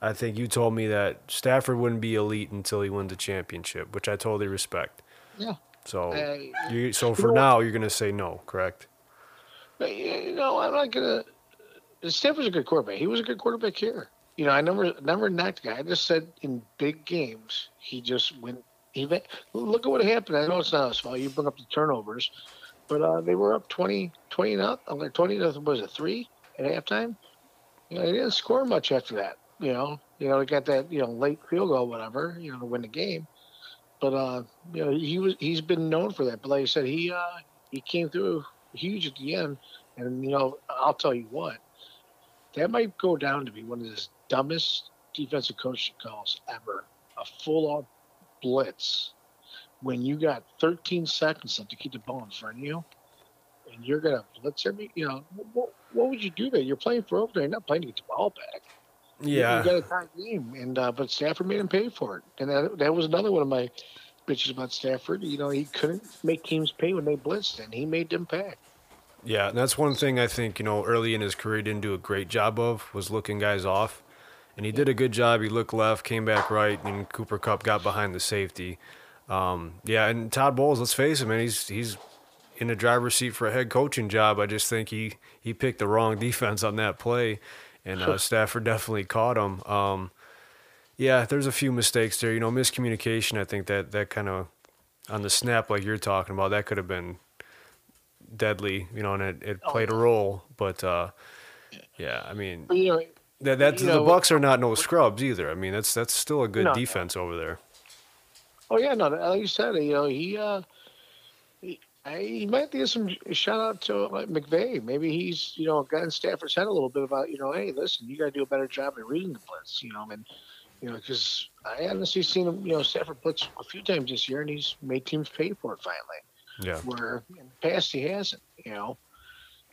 I think you told me that Stafford wouldn't be elite until he wins a championship, which I totally respect. Yeah. So, I- you, so you for know now, you're gonna say no, correct? Uh, but, you know, I'm not gonna. Stafford's a good quarterback. He was a good quarterback here. You know, I never never knocked guy. I just said in big games, he just went. He went, look at what happened. I know it's not his fault. You bring up the turnovers, but uh, they were up 20, 20 not like twenty nothing was it three at halftime? You know, they didn't score much after that. You know, you know, they got that you know late field goal, whatever, you know, to win the game. But uh, you know, he was he's been known for that. But like I said, he uh, he came through huge at the end. And you know, I'll tell you what, that might go down to be one of the dumbest defensive coaching calls ever. A full-on blitz when you got 13 seconds left to keep the ball in front of you, and you're gonna blitz every. You know, what, what would you do there? You're playing for overtime, you're not playing to get the ball back. Yeah. you got a tight game, and uh, but Stafford made him pay for it, and that that was another one of my bitches about Stafford. You know, he couldn't make teams pay when they blitzed, and he made them pay. Yeah, and that's one thing I think you know early in his career didn't do a great job of was looking guys off, and he did a good job. He looked left, came back right, and Cooper Kupp got behind the safety. Um, yeah, and Todd Bowles, let's face it, man, he's he's in the driver's seat for a head coaching job. I just think he he picked the wrong [LAUGHS] defense on that play, and uh, [LAUGHS] Stafford definitely caught him. Um, yeah, there's a few mistakes there. You know, miscommunication. I think that that kind of on the snap, like you're talking about, that could have been deadly. You know, and it, it Oh, played a role. But uh, yeah, I mean, you know, that that's you the know, Bucs are not no scrubs either. I mean, that's that's still a good No, no. defense over there. Oh yeah, no, like you said, you know, he uh, he, I, he might give some shout out to uh, McVay. Maybe he's you know got in Stafford's head a little bit about you know, hey, listen, you got to do a better job at reading the blitz, you know, and you know, because I honestly seen him, you know, Stafford blitz a few times this year, and he's made teams pay for it finally. Yeah. Where in the past he hasn't, you know,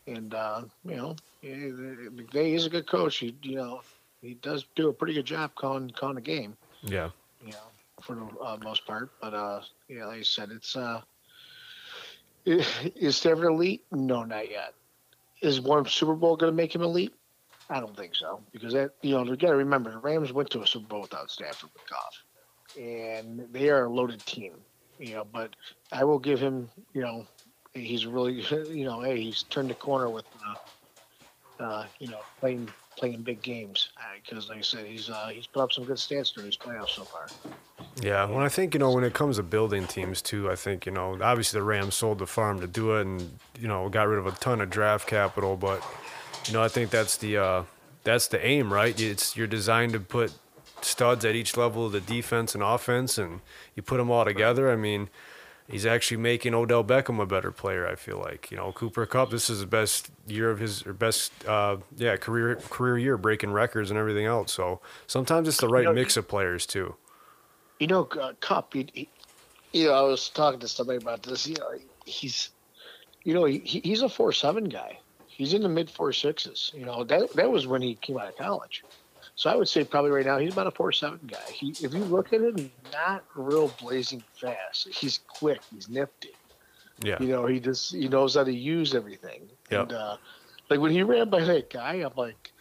and uh, you know, McVay is a good coach. He, you know, he does do a pretty good job calling calling a game Yeah. you know, for the uh, most part. But uh, yeah, like I said, it's uh, [LAUGHS] is Stafford elite? No, not yet. Is one Super Bowl going to make him elite? I don't think so because that you know you got to remember the Rams went to a Super Bowl without Stafford with Goff, and they are a loaded team. You know, but I will give him. You know, he's really [LAUGHS] you know hey he's turned the corner with uh, uh, you know playing playing big games because like I said he's uh, he's put up some good stats during his playoffs so far. Yeah, well, I think you know when it comes to building teams too, I think you know obviously the Rams sold the farm to do it, and you know got rid of a ton of draft capital, but you know I think that's the uh, that's the aim, right? It's you're designed to put studs at each level of the defense and offense, and you put them all together. I mean, he's actually making Odell Beckham a better player. I feel like you know Cooper Kupp. This is the best year of his or best uh, yeah career career year, breaking records and everything else. So sometimes it's the right know, mix of players too. You know, uh, Kupp. He, he, you know, I was talking to somebody about this. You know, he's, you know, he, he- he's a four seven guy. He's in the mid four sixes. You know, that that was when he came out of college. So I would say probably right now he's about a four seven guy. He, if you look at him, he's not real blazing fast. He's quick. He's nifty. Yeah. You know, he just he knows how to use everything. Yep. And uh, like when he ran by that guy, I'm like,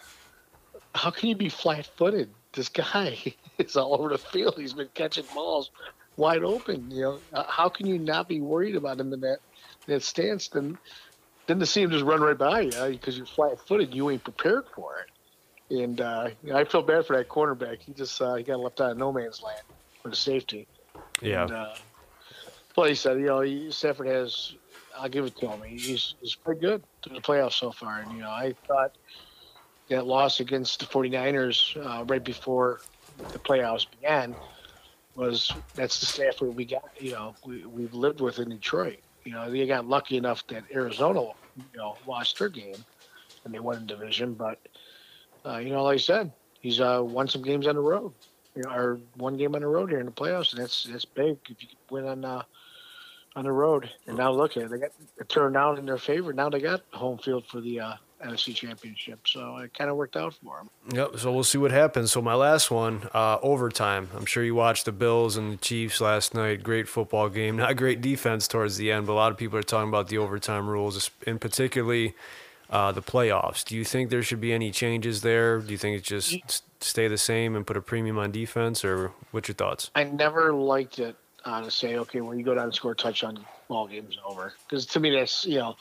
how can you be flat footed? This guy [LAUGHS] is all over the field. He's been catching balls wide open. You know, Uh, how can you not be worried about him in that that stance? Then then to see him just run right by you because you're flat footed, you ain't prepared for it. And uh, you know, I feel bad for that cornerback. He just uh, he got left out of no man's land for the safety. Yeah. And, uh, but he said, you know, he, Stafford has. I'll give it to him. He's he's pretty good through the playoffs so far. And you know, I thought that loss against the 49ers uh, right before the playoffs began, was that's the Stafford we got. You know, we we've lived with in Detroit. You know, they got lucky enough that Arizona, you know, lost their game and they won the division. But uh, you know, like I said, he's uh, won some games on the road. You know, or one game on the road here in the playoffs, and that's that's big if you win on uh, on the road. And now look at it, they got turned out in their favor. Now they got home field for the uh, NFC Championship, so it kind of worked out for them. Yep. So we'll see what happens. So my last one, uh, overtime. I'm sure you watched the Bills and the Chiefs last night. Great football game. Not great defense towards the end, but a lot of people are talking about the overtime rules, and particularly uh, the playoffs. Do you think there should be any changes there? Do you think it just stay the same and put a premium on defense, or what's your thoughts? I never liked it uh, to say, okay, well, you go down and score a touchdown, ball game's over. Because to me, that's you know,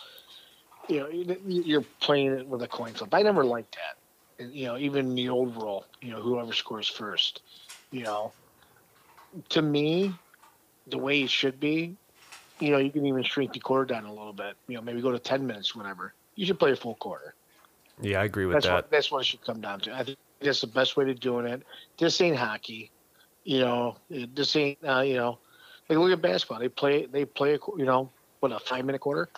you know, you're playing it with a coin flip. I never liked that. And, you know, even the old rule, you know, whoever scores first, you know, to me, the way it should be, you know, you can even shrink the quarter down a little bit. You know, maybe go to ten minutes, whatever. You should play a full quarter. Yeah, I agree with that's that. What, that's what it should come down to. I think that's the best way to doing it. This ain't hockey, you know. This ain't, uh, you know, like look at basketball. They play, they play, you know, what a five minute quarter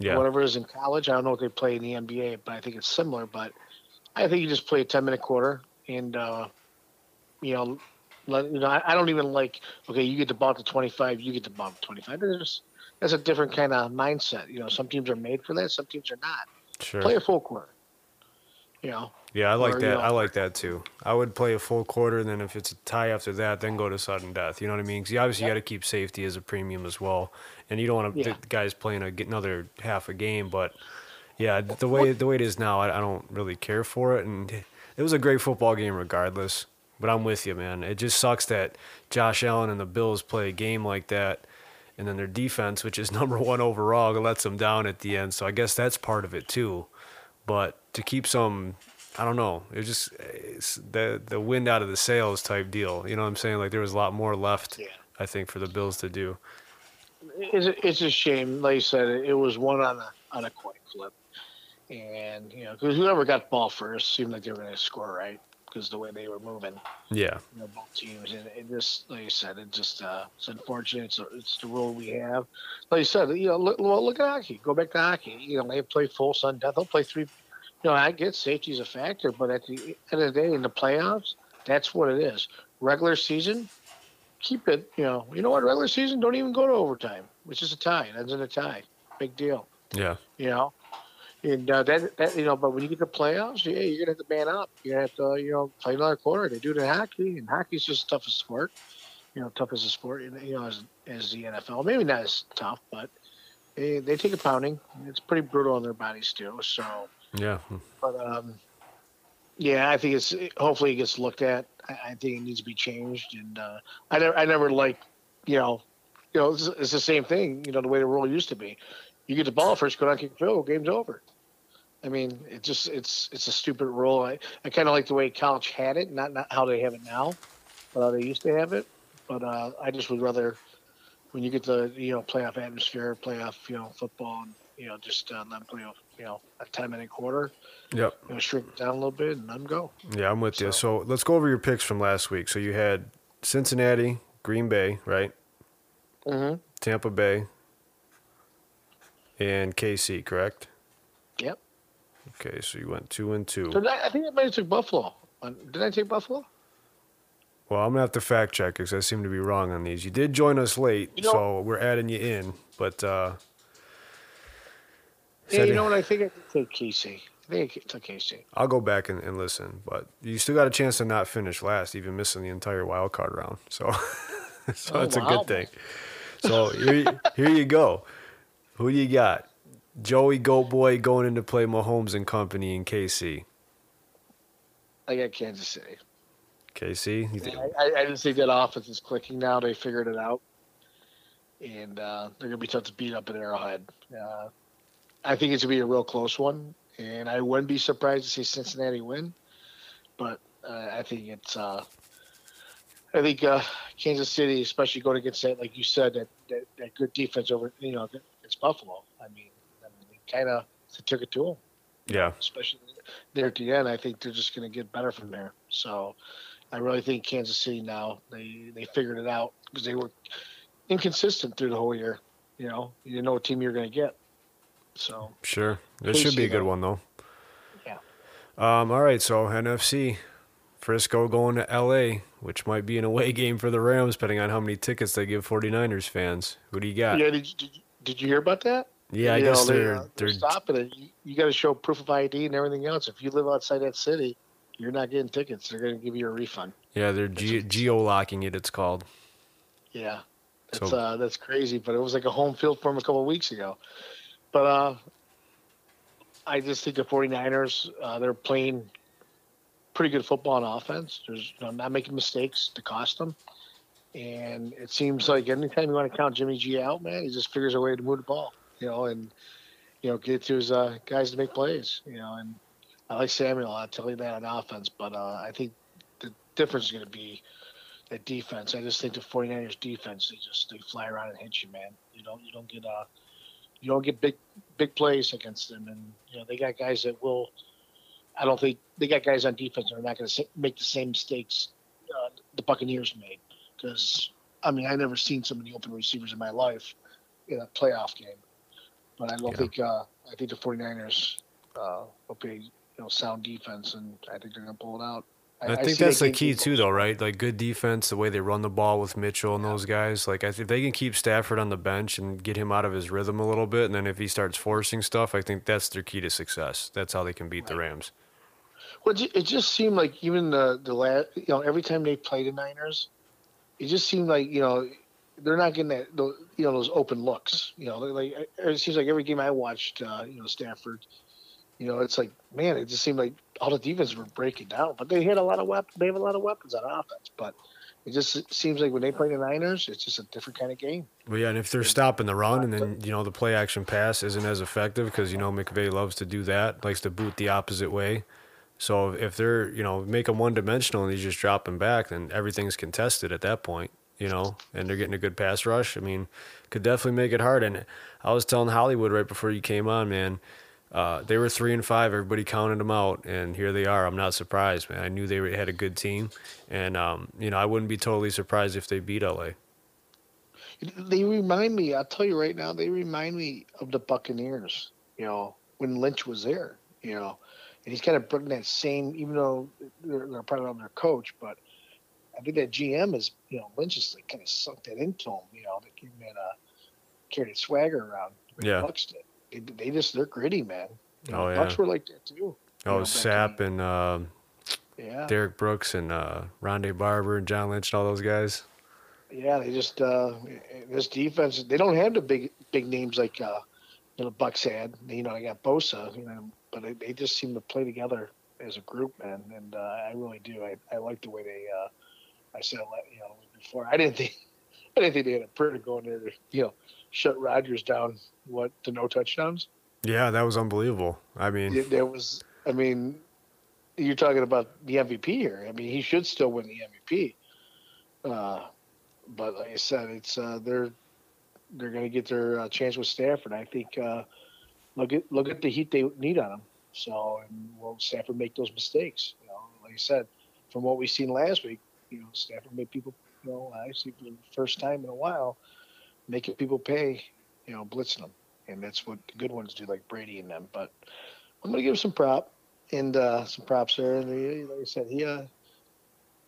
yeah. whatever is in college. I don't know what they play in the NBA, but I think it's similar. But I think you just play a ten minute quarter, and uh, you know, let, you know, I, I, don't even like. Okay, you get the ball to twenty five, you get the ball to twenty five. There's that's a different kind of mindset. You know, some teams are made for that, some teams are not. Sure. Play a full quarter. You know. Yeah, I like or, that. You know, I like that too. I would play a full quarter, and then if it's a tie after that, then go to sudden death. You know what I mean? Because you obviously yep. got to keep safety as a premium as well, and you don't want to yeah. the guys playing a, get another half a game. But yeah, the way the way it is now, I, I don't really care for it, and it was a great football game regardless. But I'm with you, man. It just sucks that Josh Allen and the Bills play a game like that, and then their defense, which is [LAUGHS] number one overall, lets them down at the end. So I guess that's part of it too. But to keep some I don't know. It was just the the wind out of the sails type deal. You know what I'm saying? Like there was a lot more left. Yeah. I think for the Bills to do. It's a, it's a shame. Like you said, it was one on a on a coin flip, and you know because whoever got the ball first seemed like they were going to score right because the way they were moving. Yeah. You know, both teams, and it just like you said, it just uh, it's unfortunate. It's, it's the rule we have. Like you said, you know, look, well, look at hockey. Go back to hockey. You know, they play full sun death. They'll play three you know, I get safety is a factor, but at the end of the day, in the playoffs, that's what it is. Regular season, keep it. You know, you know what? Regular season, don't even go to overtime, which is a tie. It ends in a tie. Big deal. Yeah. You know, and uh, that, that you know, but when you get to the playoffs, yeah, you're gonna have to man up. You're gonna have to, you know, play another quarter. They do it in hockey, and hockey's just tough as sport. You know, tough as a sport. You know, as as the NFL, maybe not as tough, but they, they take a pounding. It's pretty brutal on their bodies too. So yeah. But um, yeah, I think it's hopefully it gets looked at. I, I think it needs to be changed, and uh, I never I never like you know you know it's, it's, the same thing. You know the way the rule used to be. You get the ball first, go down, kick field, game's over. I mean, it just it's it's a stupid rule. I, I kind of like the way college had it, not not how they have it now, but how they used to have it. But uh, I just would rather when you get the you know playoff atmosphere, playoff you know football, and you know just uh, let them play you know a ten minute quarter. Yep. You know, shrink it down a little bit and let them go. Yeah, I'm with so. you. So let's go over your picks from last week. So you had Cincinnati, Green Bay, right? Mm-hmm. Tampa Bay, and KC, correct? Yep. Okay, so you went two and two. So I, I think I might have took Buffalo. Did I take Buffalo? Well, I'm gonna have to fact check because I seem to be wrong on these. You did join us late, you know, so we're adding you in. But uh, yeah, you know what? I think I take Casey. I think I took Casey. I'll go back and, and, listen, but you still got a chance to not finish last, even missing the entire wild card round. [LAUGHS] So, so oh, that's wow. a good thing. So here, here you go. Who do you got? Joey Goat Boy going in to play Mahomes and company in KC. I got Kansas City. KC? I, I, just think that offense is clicking now. They figured it out. And uh, they're going to be tough to beat up in Arrowhead. Uh, I think it's gonna be a real close one, and I wouldn't be surprised to see Cincinnati win. But uh, I think it's uh, I think uh, Kansas City, especially going against that, like you said, that, that, that good defense over you know it's Buffalo. I mean kind of took it to them. Yeah, especially there at the end. I think they're just going to get better from there. So, I really think Kansas City now they they figured it out because they were inconsistent through the whole year. You know, you didn't know what team you were going to get. So Sure. This should be a good though. one, though. Yeah. Um, all right, so NFC. Frisco going to LA, which might be an away [LAUGHS] game for the Rams, depending on how many tickets they give 49ers fans. Who do you got? yeah, did, did, you- did you hear about that? Yeah, I You guess know, they, they're, uh, they're stopping it. You, you got to show proof of ID and everything else. If you live outside that city, you're not getting tickets. They're going to give you a refund. yeah they're ge- geo locking it. It's called. Yeah, that's So- uh, that's crazy. But it was like a home field for them a couple of weeks ago. But uh, I just think the 49ers uh, they're playing pretty good football on offense. There's you know, not making mistakes to cost them. And it seems like anytime you want to count Jimmy G out, man, he just figures a way to move the ball, you know, and you know get to his uh, guys to make plays, you know. And I like Samuel. I'll tell you that on offense, but uh, I think the difference is going to be that defense. I just think the 49ers defense, they just they fly around and hit you, man. You don't you don't get uh you don't get big big plays against them, and you know they got guys that will. I don't think they got guys on defense that are not going to make the same mistakes uh, the Buccaneers made. Because I mean, I never seen so many open receivers in my life in a playoff game. But I don't Yeah. think uh, I think the 49ers uh, will play you know sound defense, and I think they're going to pull it out. I, think see that's the key too, though, right? Like good defense, the way they run the ball with Mitchell and those guys. Like I think they can keep Stafford on the bench and get him out of his rhythm a little bit, and then if he starts forcing stuff, I think that's their key to success. That's how they can beat the Rams. Well, it it just seemed like even the the last, you know, every time they play the Niners, it just seemed like you know they're not getting that those, you know those open looks. You know, like it seems like every game I watched, uh, you know, Stafford, you know, it's like man, it just seemed like all the defenses were breaking down, but they had a lot of weapons. They have a lot of weapons on offense, but it just seems like when they play the Niners, it's just a different kind of game. Well, yeah, and if they're stopping the run and then you know the play action pass isn't as effective because you know McVay loves to do that, likes to boot the opposite way. So if they're you know make them one dimensional and he's just dropping back, then everything's contested at that point. You know, and they're getting a good pass rush. I mean, could definitely make it hard. And I was telling Hollywood right before you came on, man. Uh, they were three and five. Everybody counted them out, and here they are. I'm not surprised, man. I knew they had a good team, and um, you know I wouldn't be totally surprised if they beat LA. They remind me. I'll tell you right now. They remind me of the Buccaneers. You know, when Lynch was there. You know, and he's kind of bringing that same. Even though they're, they're probably not their coach, but I think that GM is. You know, Lynch is like kind of sunk that into him. You know, they give him that uh, carried swagger around. Yeah. Bucs did. They, they just they're gritty, man. You know, Oh, yeah. Bucs were like that too. you know, Oh, back Sapp and uh, yeah, Derrick Brooks and uh, Rondé Barber and John Lynch and all those guys. Yeah, they just uh this defense. They don't have the big big names like uh you know Bucs had. You know, I got Bosa. You know, but they, they just seem to play together as a group, man. And uh, I really do. I, I like the way they. uh I said you know before. I didn't think [LAUGHS] I didn't think they had a prayer to go in there to you know shut Rodgers down. What to no touchdowns? Yeah, that was unbelievable. I mean, There- was. I mean, you're talking about the MVP here. I mean, he should still win the MVP. Uh, but like I said, it's uh, they're they're going to get their uh, chance with Stafford. I think uh, look at look at the heat they need on him. So, and will Stafford make those mistakes? You know, like I said, from what we've seen last week, you know, Stafford made people, you know, actually for the first time in a while, making people pay, you know, blitzing them, and that's what the good ones do, like Brady and them. But I'm going to give some prop and uh, some props there. And he, like I said, he, uh,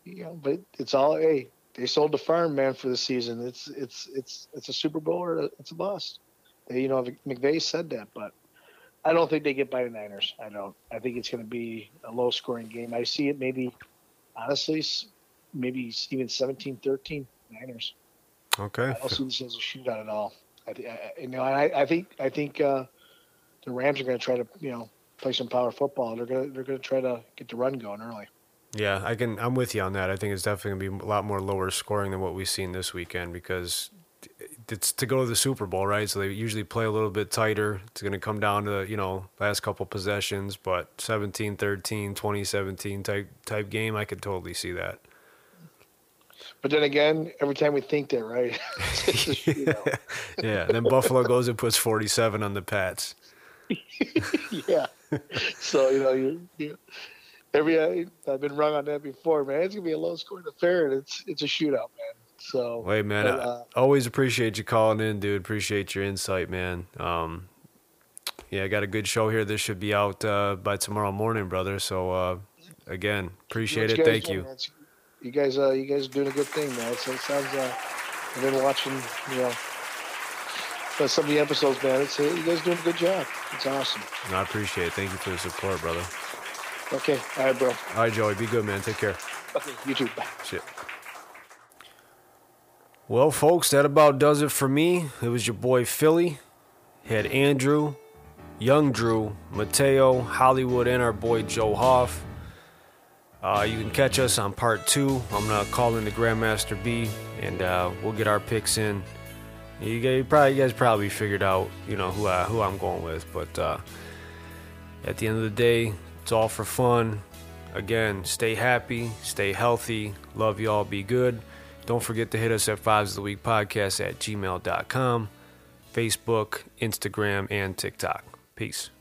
you know, but it's all hey. They sold the farm, man, for the season. It's it's it's it's a Super Bowl or it's a bust. They, you know, McVay said that, but I don't think they get by the Niners. I don't. I think it's going to be a low scoring game. I see it maybe, honestly, maybe even 17-13 Niners. okay. I see this as a shootout at all. I, I you know, I, I think I think uh, the Rams are going to try to you know play some power football. They're going to they're going to try to get the run going early. Yeah, I can. I'm with you on that. I think it's definitely gonna be a lot more lower scoring than what we've seen this weekend because it's to go to the Super Bowl, right? So they usually play a little bit tighter. It's gonna come down to you know last couple possessions, but 17-13, 20-17 type type game, I could totally see that. But then again, every time we think that, right? [LAUGHS] shootout. [LAUGHS] Yeah. then Buffalo goes and puts 47 on the Pats. [LAUGHS] yeah. So you know, you, you every uh, I've been wrong on that before, man. It's gonna be a low scoring affair, and it's it's a shootout, man. So wait, man, but, uh, I always appreciate you calling in, dude. Appreciate your insight, man. Um, yeah, I got a good show here. This should be out uh, by tomorrow morning, brother. So uh, again, appreciate it. Thank you. You guys, uh, you guys are doing a good thing, man. So it sounds. Uh, I've been watching, you know, some of the episodes, man. It's uh, you guys doing a good job. It's awesome. No, I appreciate it. Thank you for the support, brother. Okay. All right, bro. All right, Joey. Be good, man. Take care. Okay. You too. Bye. Shit. Well, folks, that about does it for me. It was your boy Philly. Had Andrew, Young Drew, Mateo, Hollywood, and our boy Joe Hoff. Uh, you can catch us on part two. I'm gonna call in the Grandmaster B, and uh, we'll get our picks in. You guys probably, you guys probably figured out, you know, who I, who I'm going with. But uh, at the end of the day, it's all for fun. Again, stay happy, stay healthy. Love y'all. Be good. Don't forget to hit us at fives of the week podcast at gmail.com, Facebook, Instagram, and TikTok. Peace.